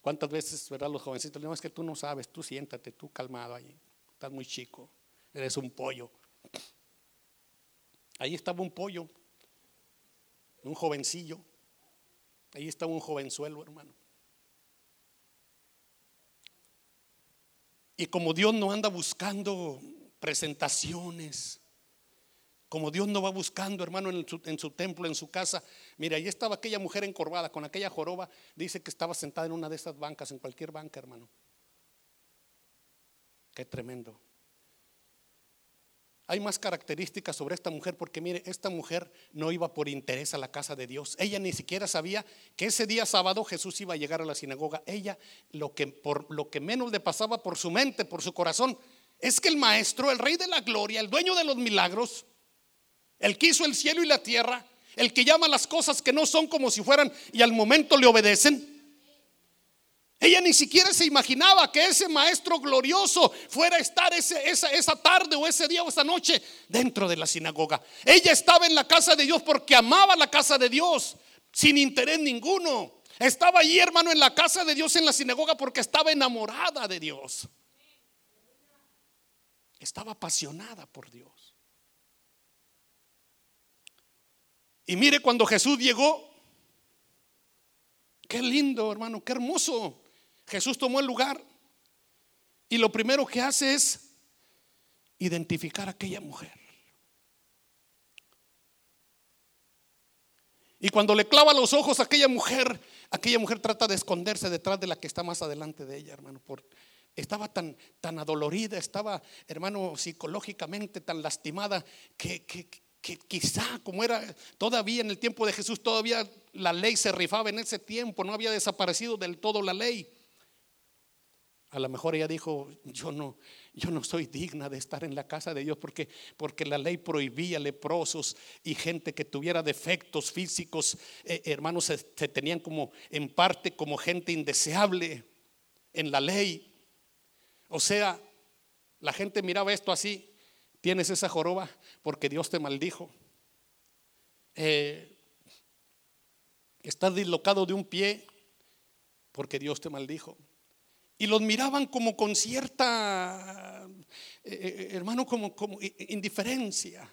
¿Cuántas veces, verdad, los jovencitos? No, es que tú no sabes, tú siéntate, tú calmado ahí. Estás muy chico, eres un pollo. Ahí estaba un pollo, un jovencillo. Ahí estaba un jovenzuelo, hermano. Y como Dios no anda buscando presentaciones, como Dios no va buscando, hermano, en su, templo, en su casa. Mira, ahí estaba aquella mujer encorvada con aquella joroba. Dice que estaba sentada en una de esas bancas, en cualquier banca, hermano. Qué tremendo. Hay más características sobre esta mujer porque mire, esta mujer no iba por interés a la casa de Dios. Ella ni siquiera sabía que ese día sábado Jesús iba a llegar a la sinagoga. Ella lo que por lo que menos le pasaba por su mente, por su corazón, es que el maestro, el rey de la gloria, el dueño de los milagros, el que hizo el cielo y la tierra, el que llama las cosas que no son como si fueran y al momento le obedecen, ella ni siquiera se imaginaba que ese maestro glorioso fuera a estar ese, esa, esa tarde o ese día o esa noche dentro de la sinagoga. Ella estaba en la casa de Dios porque amaba la casa de Dios sin interés ninguno. Estaba allí, hermano, en la casa de Dios, en la sinagoga, porque estaba enamorada de Dios. Estaba apasionada por Dios. Y mire cuando Jesús llegó, qué lindo, hermano, qué hermoso. Jesús tomó el lugar y lo primero que hace es identificar a aquella mujer. Y cuando le clava los ojos a aquella mujer, aquella mujer trata de esconderse detrás de la que está más adelante de ella, hermano. estaba tan, tan adolorida, estaba, hermano, psicológicamente tan lastimada que, que, que quizá como era todavía en el tiempo de Jesús, todavía la ley se rifaba en ese tiempo, no había desaparecido del todo la ley. A lo mejor ella dijo, yo no, yo no soy digna de estar en la casa de Dios porque, porque la ley prohibía leprosos y gente que tuviera defectos físicos, eh, hermanos, se, tenían como en parte como gente indeseable en la ley. O sea, la gente miraba esto así, tienes esa joroba porque Dios te maldijo. Eh, estás dislocado de un pie porque Dios te maldijo y los miraban como con cierta, eh, eh, hermano, como, como indiferencia.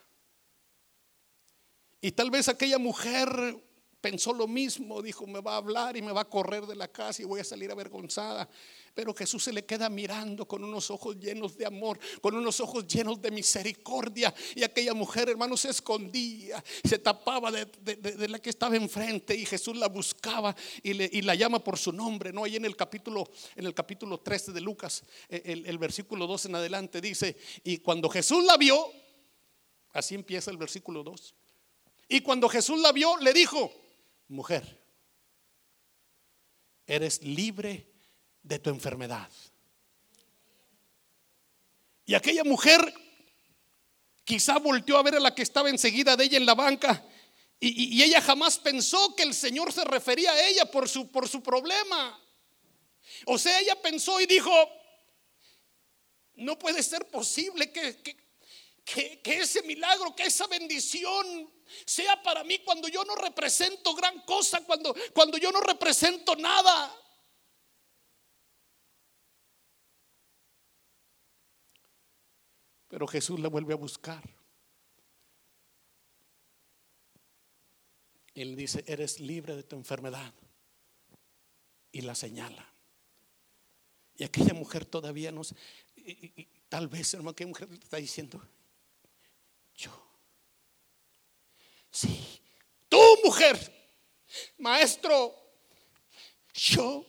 Y tal vez aquella mujer pensó lo mismo, dijo, me va a hablar y me va a correr de la casa y voy a salir avergonzada. Pero Jesús se le queda mirando con unos ojos llenos de amor, con unos ojos llenos de misericordia. Y aquella mujer, hermano, se escondía, se tapaba de, la que estaba enfrente y Jesús la buscaba y, la llama por su nombre. No, ahí en el capítulo, en el capítulo 13 de Lucas, e, el, el versículo 2 en adelante dice, y cuando Jesús la vio, así empieza el versículo 2. Y cuando Jesús la vio, le dijo, mujer, eres libre de tu enfermedad. Y aquella mujer quizá volteó a ver a la que estaba enseguida de ella en la banca y, ella jamás pensó que el Señor se refería a ella por su, por su problema. O sea, ella pensó y dijo, no puede ser posible que, que, que ese milagro, que esa bendición sea para mí cuando yo no represento gran cosa, cuando, cuando yo no represento nada. Pero Jesús la vuelve a buscar. Él dice, eres libre de tu enfermedad. Y la señala. Y aquella mujer todavía no tal vez, hermano, aquella mujer está diciendo, yo Sí, tú mujer, maestro, yo,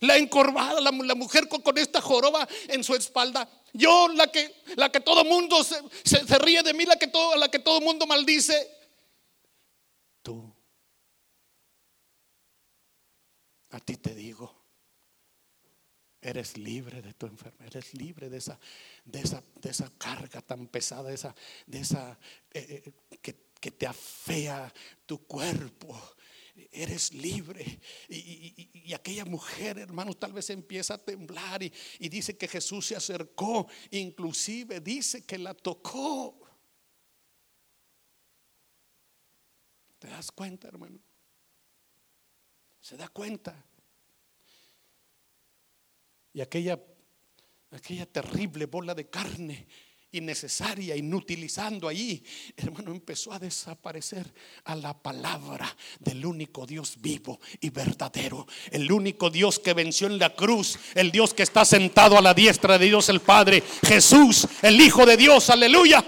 La encorvada, la, mujer con, esta joroba en su espalda. Yo, la que, la que todo mundo se, ríe de mí, la que todo, la que todo mundo maldice. Tú. A ti te digo, eres libre de tu enfermedad, eres libre de esa, de esa, de esa carga tan pesada, de esa, de esa eh, eh, que, que te afea tu cuerpo eres libre. Y, aquella mujer, hermano, tal vez empieza a temblar y, y dice que Jesús se acercó, inclusive dice que la tocó. ¿Te das cuenta, hermano? ¿Se da cuenta? Y aquella, aquella terrible bola de carne innecesaria, inutilizando ahí, hermano, empezó a desaparecer a la palabra del único Dios vivo y verdadero, el único Dios que venció en la cruz, el Dios que está sentado a la diestra de Dios el Padre, Jesús, el Hijo de Dios, aleluya.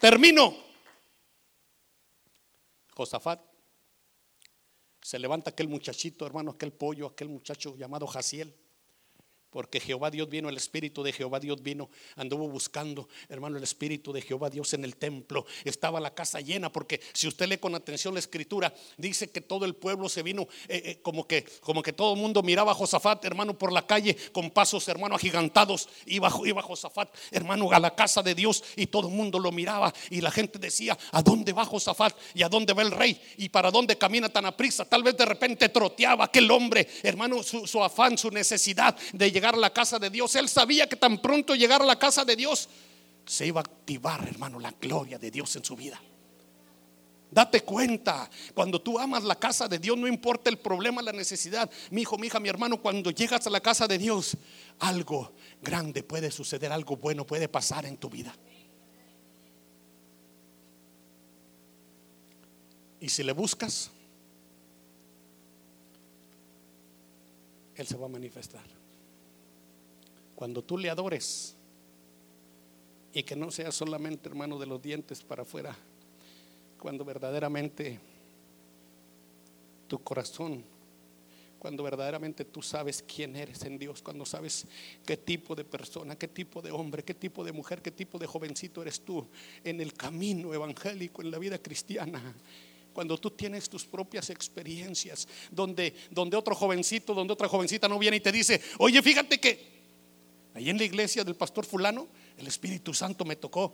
Termino. Josafat. Se levanta aquel muchachito, hermano, aquel pollo, aquel muchacho llamado Jaciel. Porque Jehová Dios vino, el Espíritu de Jehová Dios vino, anduvo buscando, hermano, el Espíritu de Jehová Dios en el templo. Estaba la casa llena, porque si usted lee con atención la escritura, dice que todo el pueblo se vino, eh, eh, como, que, como que todo el mundo miraba a Josafat, hermano, por la calle con pasos, hermano, agigantados. Iba, iba Josafat, hermano, a la casa de Dios y todo el mundo lo miraba. Y la gente decía, ¿a dónde va Josafat? ¿Y a dónde va el rey? ¿Y para dónde camina tan aprisa? Tal vez de repente troteaba aquel hombre, hermano, su, su afán, su necesidad de llegar llegar a la casa de Dios. Él sabía que tan pronto llegar a la casa de Dios se iba a activar, hermano, la gloria de Dios en su vida. Date cuenta, cuando tú amas la casa de Dios, no importa el problema, la necesidad. Mi hijo, mi hija, mi hermano, cuando llegas a la casa de Dios, algo grande puede suceder, algo bueno puede pasar en tu vida. Y si le buscas, Él se va a manifestar. Cuando tú le adores y que no sea solamente hermano de los dientes para afuera, cuando verdaderamente tu corazón, cuando verdaderamente tú sabes quién eres en Dios, cuando sabes qué tipo de persona, qué tipo de hombre, qué tipo de mujer, qué tipo de jovencito eres tú en el camino evangélico, en la vida cristiana cuando tú tienes tus propias experiencias, donde, donde otro jovencito, donde otra jovencita no viene y te dice, oye, fíjate que Ahí en la iglesia del pastor fulano, el Espíritu Santo me tocó.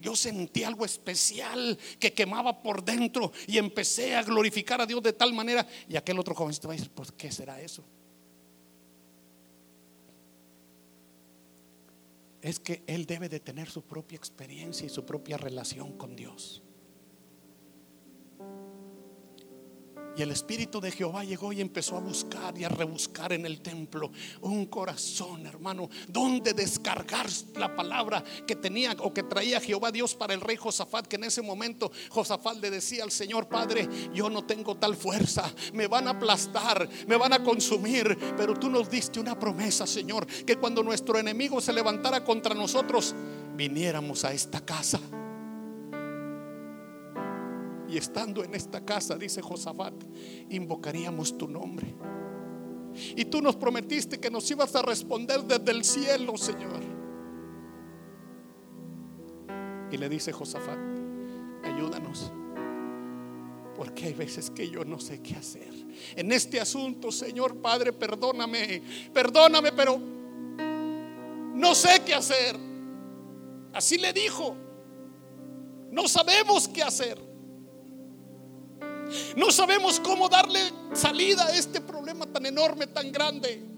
yo sentí algo especial que quemaba por dentro y empecé a glorificar a Dios de tal manera. Y aquel otro joven va a decir, pues, ¿qué será eso? Es que él debe de tener su propia experiencia y su propia relación con Dios. Y el Espíritu de Jehová llegó y empezó a buscar y a rebuscar en el templo un corazón, hermano, donde descargar la palabra que tenía o que traía Jehová Dios para el rey Josafat, que en ese momento Josafat le decía al Señor, Padre, yo no tengo tal fuerza, me van a aplastar, me van a consumir, pero tú nos diste una promesa, Señor, que cuando nuestro enemigo se levantara contra nosotros, viniéramos a esta casa y estando en esta casa, dice Josafat, invocaríamos tu nombre. Y tú nos prometiste que nos ibas a responder desde el cielo, Señor. Y le dice Josafat, ayúdanos. Porque hay veces que yo no sé qué hacer. En este asunto, Señor Padre, perdóname. Perdóname, pero no sé qué hacer. Así le dijo. No sabemos qué hacer. No sabemos cómo darle salida a este problema tan enorme, tan grande.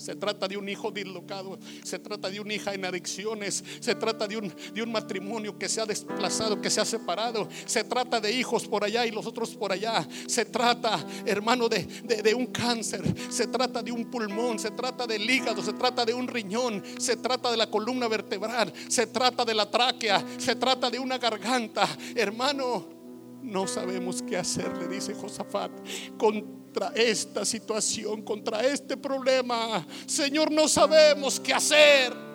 Se trata de un hijo dislocado, se trata de una hija en adicciones, se trata de un, matrimonio que se ha desplazado, que se ha separado, se trata de hijos por allá y los otros por allá, se trata, hermano, de, de un cáncer, se trata de un pulmón, se trata del hígado, se trata de un riñón, se trata de la columna vertebral, se trata de la tráquea, se trata de una garganta, hermano. No sabemos qué hacer, le dice Josafat, contra esta situación, contra este problema. Señor, no sabemos qué hacer.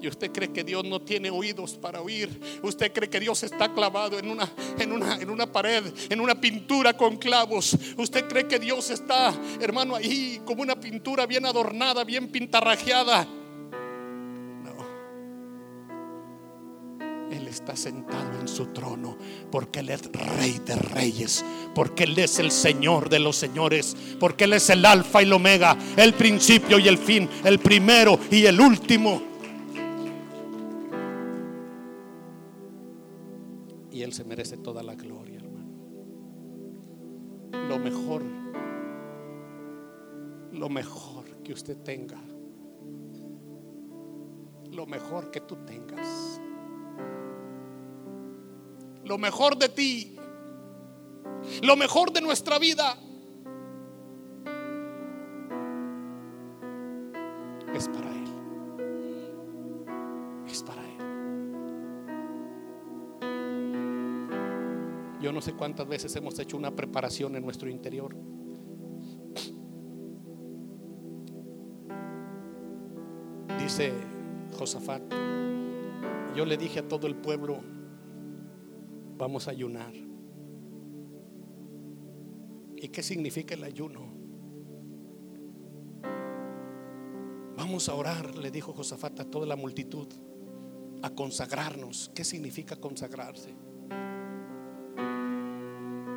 Y usted cree que Dios no tiene oídos para oír. Usted cree que Dios está clavado en una, en una, en una pared, en una pintura con clavos. Usted cree que Dios está, hermano, ahí como una pintura bien adornada, bien pintarrajeada. Él está sentado en su trono porque Él es rey de reyes, porque Él es el Señor de los señores, porque Él es el alfa y el omega, el principio y el fin, el primero y el último. Y Él se merece toda la gloria, hermano. Lo mejor, lo mejor que usted tenga, lo mejor que tú tengas lo mejor de ti, lo mejor de nuestra vida, es para Él. Es para Él. Yo no sé cuántas veces hemos hecho una preparación en nuestro interior. Dice Josafat, yo le dije a todo el pueblo, vamos a ayunar. ¿Y qué significa el ayuno? Vamos a orar, le dijo Josafat a toda la multitud, a consagrarnos. ¿Qué significa consagrarse?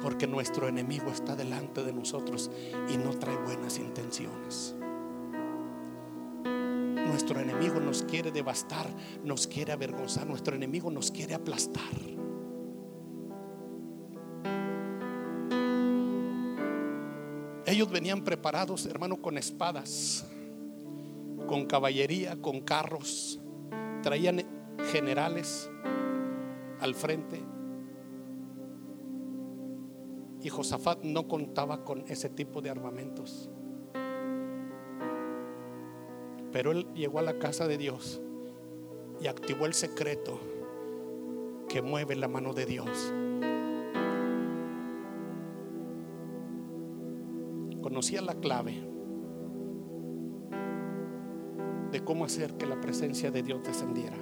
Porque nuestro enemigo está delante de nosotros y no trae buenas intenciones. Nuestro enemigo nos quiere devastar, nos quiere avergonzar, nuestro enemigo nos quiere aplastar. Venían preparados, hermano, con espadas, con caballería, con carros. Traían generales al frente. Y Josafat no contaba con ese tipo de armamentos. Pero él llegó a la casa de Dios y activó el secreto que mueve la mano de Dios. La clave de cómo hacer que la presencia de Dios descendiera.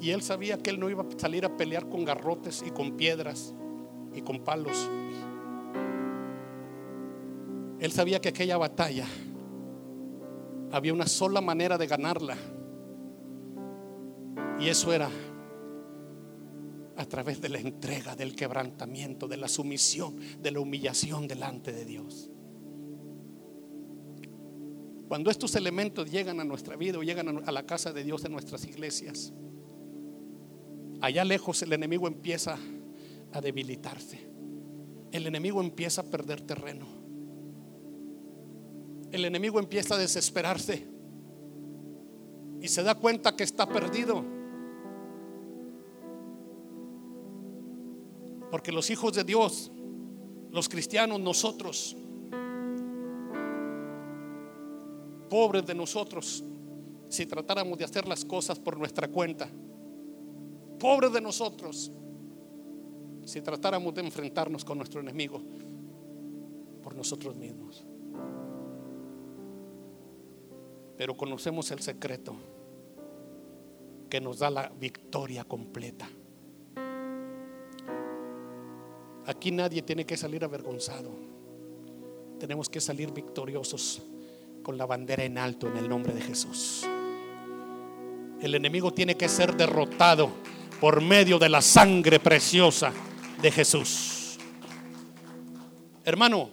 Y él sabía que él no iba a salir a pelear con garrotes y con piedras y con palos. Él sabía que aquella batalla había una sola manera de ganarla. Y eso era a través de la entrega, del quebrantamiento, de la sumisión, de la humillación delante de Dios. Cuando estos elementos llegan a nuestra vida o llegan a la casa de Dios en nuestras iglesias, allá lejos el enemigo empieza a debilitarse. El enemigo empieza a perder terreno. El enemigo empieza a desesperarse y se da cuenta que está perdido. Porque los hijos de Dios, los cristianos, nosotros, pobres de nosotros, si tratáramos de hacer las cosas por nuestra cuenta, pobres de nosotros, si tratáramos de enfrentarnos con nuestro enemigo por nosotros mismos. Pero conocemos el secreto que nos da la victoria completa. Aquí nadie tiene que salir avergonzado. Tenemos que salir victoriosos con la bandera en alto en el nombre de Jesús. El enemigo tiene que ser derrotado por medio de la sangre preciosa de Jesús. Hermano,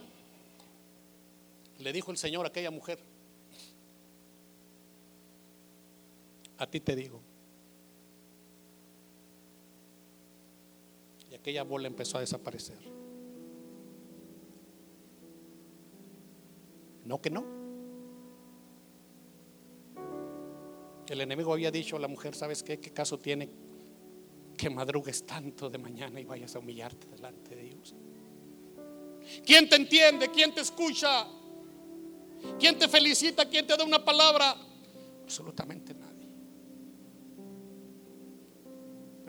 le dijo el Señor a aquella mujer, a ti te digo, aquella bola empezó a desaparecer. No que no. El enemigo había dicho a la mujer, ¿sabes qué? ¿Qué caso tiene que madrugues tanto de mañana y vayas a humillarte delante de Dios? ¿Quién te entiende? ¿Quién te escucha? ¿Quién te felicita? ¿Quién te da una palabra? Absolutamente nada.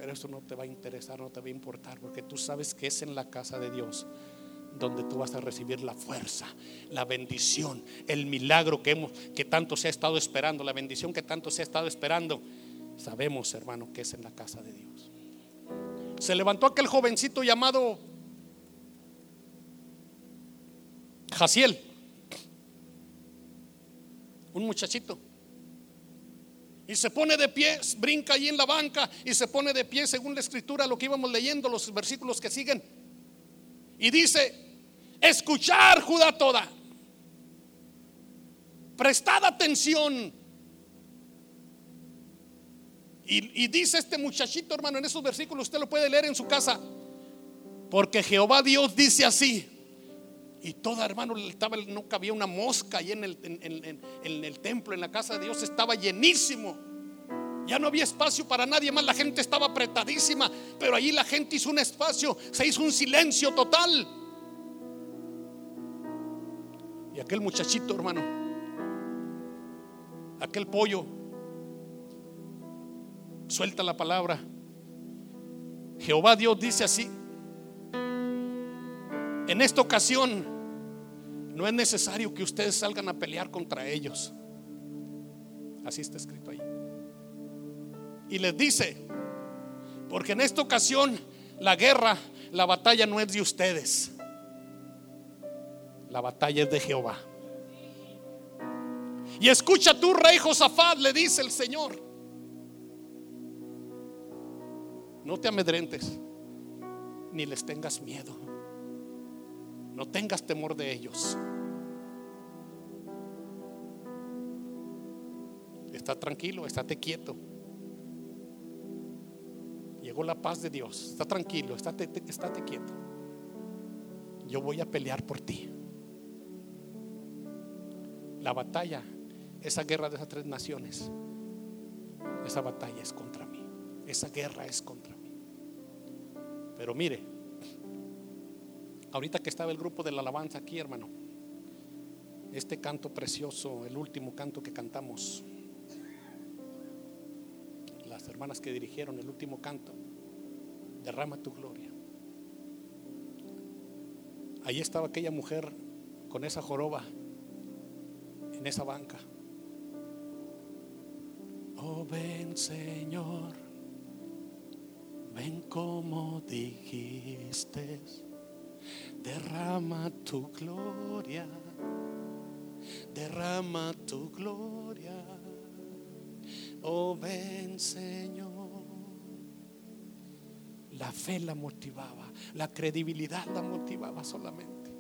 Pero eso no te va a interesar, no te va a importar, porque tú sabes que es en la casa de Dios donde tú vas a recibir la fuerza, la bendición, el milagro que, hemos, que tanto se ha estado esperando, la bendición que tanto se ha estado esperando. Sabemos, hermano, que es en la casa de Dios. Se levantó aquel jovencito llamado Jaciel, un muchachito. Y se pone de pie, brinca allí en la banca y se pone de pie según la escritura, lo que íbamos leyendo, los versículos que siguen. Y dice, escuchar Judá toda. Prestad atención. Y, y, dice este muchachito, hermano, en esos versículos, usted lo puede leer en su casa. Porque Jehová Dios dice así. Y toda, hermano, estaba, no cabía una mosca ahí en el, en el templo, en la casa de Dios, estaba llenísimo. Ya no había espacio para nadie más, la gente estaba apretadísima, pero allí la gente hizo un espacio, se hizo un silencio total. Y aquel muchachito, hermano, aquel pollo, suelta la palabra. Jehová Dios dice así, en esta ocasión no es necesario que ustedes salgan a pelear contra ellos. Así está escrito ahí. Y les dice, porque en esta ocasión la guerra, la batalla no es de ustedes. La batalla es de Jehová. Y escucha tú, rey Josafat, le dice el Señor. No te amedrentes, ni les tengas miedo. No tengas temor de ellos. Está tranquilo, estate quieto. Llegó la paz de Dios. Está tranquilo, estate, estate quieto. Yo voy a pelear por ti la batalla, esa guerra de esas tres naciones, esa batalla es contra mí. Esa guerra es contra mí. Pero mire, ahorita que estaba el grupo de la alabanza aquí, hermano, este canto precioso, el último canto que cantamos, las hermanas que dirigieron el último canto, derrama tu gloria. Ahí estaba aquella mujer con esa joroba en esa banca. Oh, ven Señor, ven como dijiste, derrama tu gloria, derrama tu gloria. Oh, ven Señor. La fe la motivaba, la credibilidad la motivaba solamente.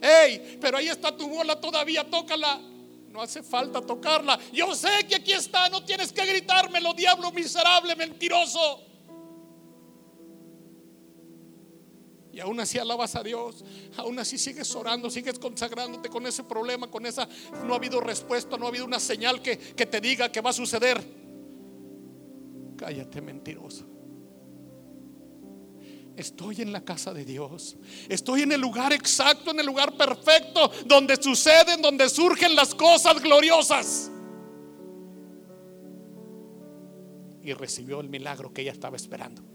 Hey, pero ahí está tu bola todavía, tócala. No hace falta tocarla. Yo sé que aquí está, no tienes que gritármelo, diablo miserable, mentiroso. Y aún así alabas a Dios, aún así sigues orando, sigues consagrándote con ese problema, con esa... No ha habido respuesta, no ha habido una señal que, que te diga que va a suceder. Cállate mentiroso. Estoy en la casa de Dios. Estoy en el lugar exacto, en el lugar perfecto, donde suceden, donde surgen las cosas gloriosas. Y recibió el milagro que ella estaba esperando.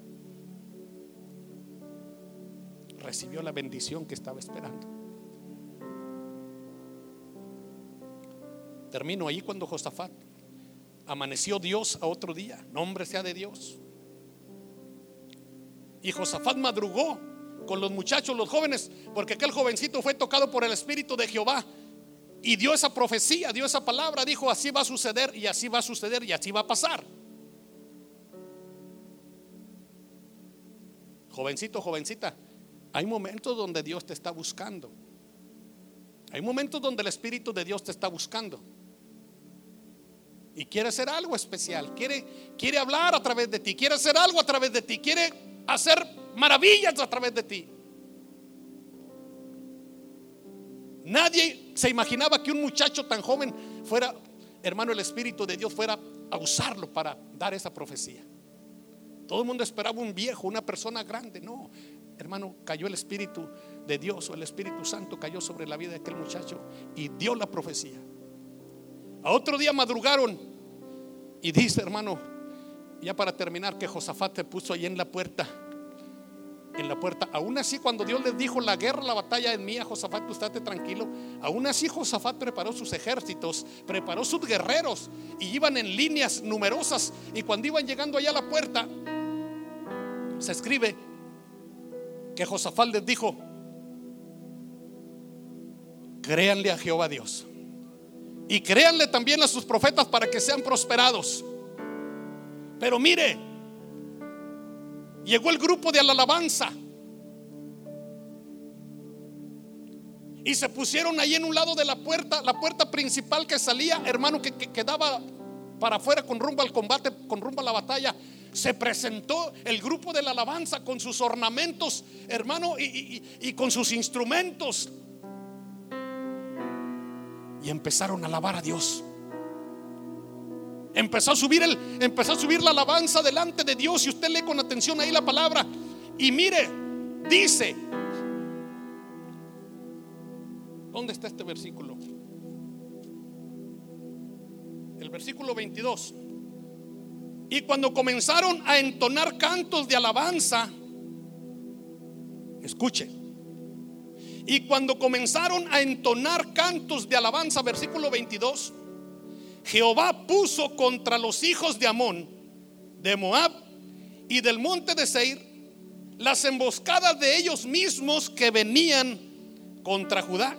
Recibió la bendición que estaba esperando. Termino ahí cuando Josafat amaneció Dios a otro día. Nombre sea de Dios. Y Josafat madrugó con los muchachos, los jóvenes, porque aquel jovencito fue tocado por el Espíritu de Jehová. Y dio esa profecía, dio esa palabra, dijo, así va a suceder y así va a suceder y así va a pasar. Jovencito, jovencita, hay momentos donde Dios te está buscando. Hay momentos donde el Espíritu de Dios te está buscando. Y quiere hacer algo especial. Quiere, quiere hablar a través de ti. Quiere hacer algo a través de ti. Quiere hacer maravillas a través de ti. Nadie se imaginaba que un muchacho tan joven fuera, hermano, el Espíritu de Dios fuera a usarlo para dar esa profecía. Todo el mundo esperaba un viejo, una persona grande. No, hermano, cayó el Espíritu de Dios o el Espíritu Santo cayó sobre la vida de aquel muchacho y dio la profecía. A otro día madrugaron y dice, hermano, ya para terminar, que Josafat se puso ahí en la puerta en la puerta. Aún así, cuando Dios les dijo, la guerra, la batalla es mía, Josafat, tú estate tranquilo. Aún así, Josafat preparó sus ejércitos, preparó sus guerreros y iban en líneas numerosas. Y cuando iban llegando allá a la puerta, se escribe que Josafat les dijo, créanle a Jehová Dios. Y créanle también a sus profetas para que sean prosperados. Pero mire, llegó el grupo de la alabanza. Y se pusieron ahí en un lado de la puerta, la puerta principal que salía, hermano, que, quedaba para afuera con rumbo al combate, con rumbo a la batalla. Se presentó el grupo de la alabanza con sus ornamentos, hermano, y con sus instrumentos. Y empezaron a alabar a Dios. Empezó a subir el, empezó a subir la alabanza delante de Dios. Y usted lee con atención ahí la palabra. Y mire, dice. ¿Dónde está este versículo? El versículo 22. Y cuando comenzaron a entonar cantos de alabanza, escuche. Y cuando comenzaron a entonar cantos de alabanza, versículo 22, Jehová puso contra los hijos de Amón, de Moab y del monte de Seir las emboscadas de ellos mismos que venían contra Judá.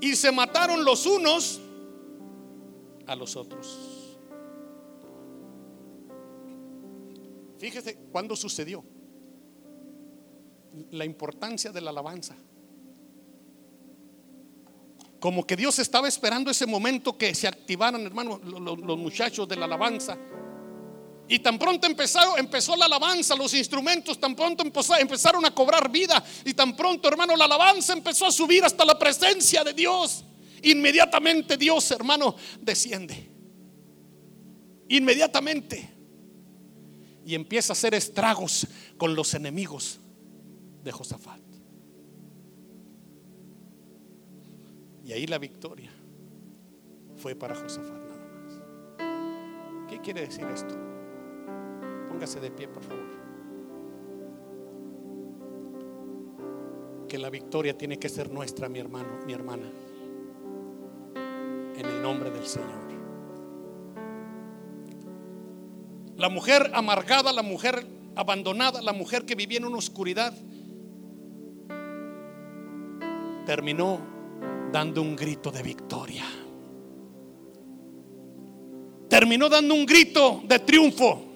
Y se mataron los unos a los otros. Fíjese cuándo sucedió la importancia de la alabanza. Como que Dios estaba esperando ese momento que se activaran, hermano, los, muchachos de la alabanza. Y tan pronto empezaron, empezó la alabanza, los instrumentos tan pronto empezaron a cobrar vida. Y tan pronto, hermano, la alabanza empezó a subir hasta la presencia de Dios. Inmediatamente Dios, hermano, desciende. Inmediatamente. Y empieza a hacer estragos con los enemigos de Josafat. Y ahí la victoria fue para Josafat nada más. ¿Qué quiere decir esto? Póngase de pie, por favor. Que la victoria tiene que ser nuestra, mi hermano, mi hermana. En el nombre del Señor. La mujer amargada, la mujer abandonada, la mujer que vivía en una oscuridad, terminó dando un grito de victoria. Terminó dando un grito de triunfo.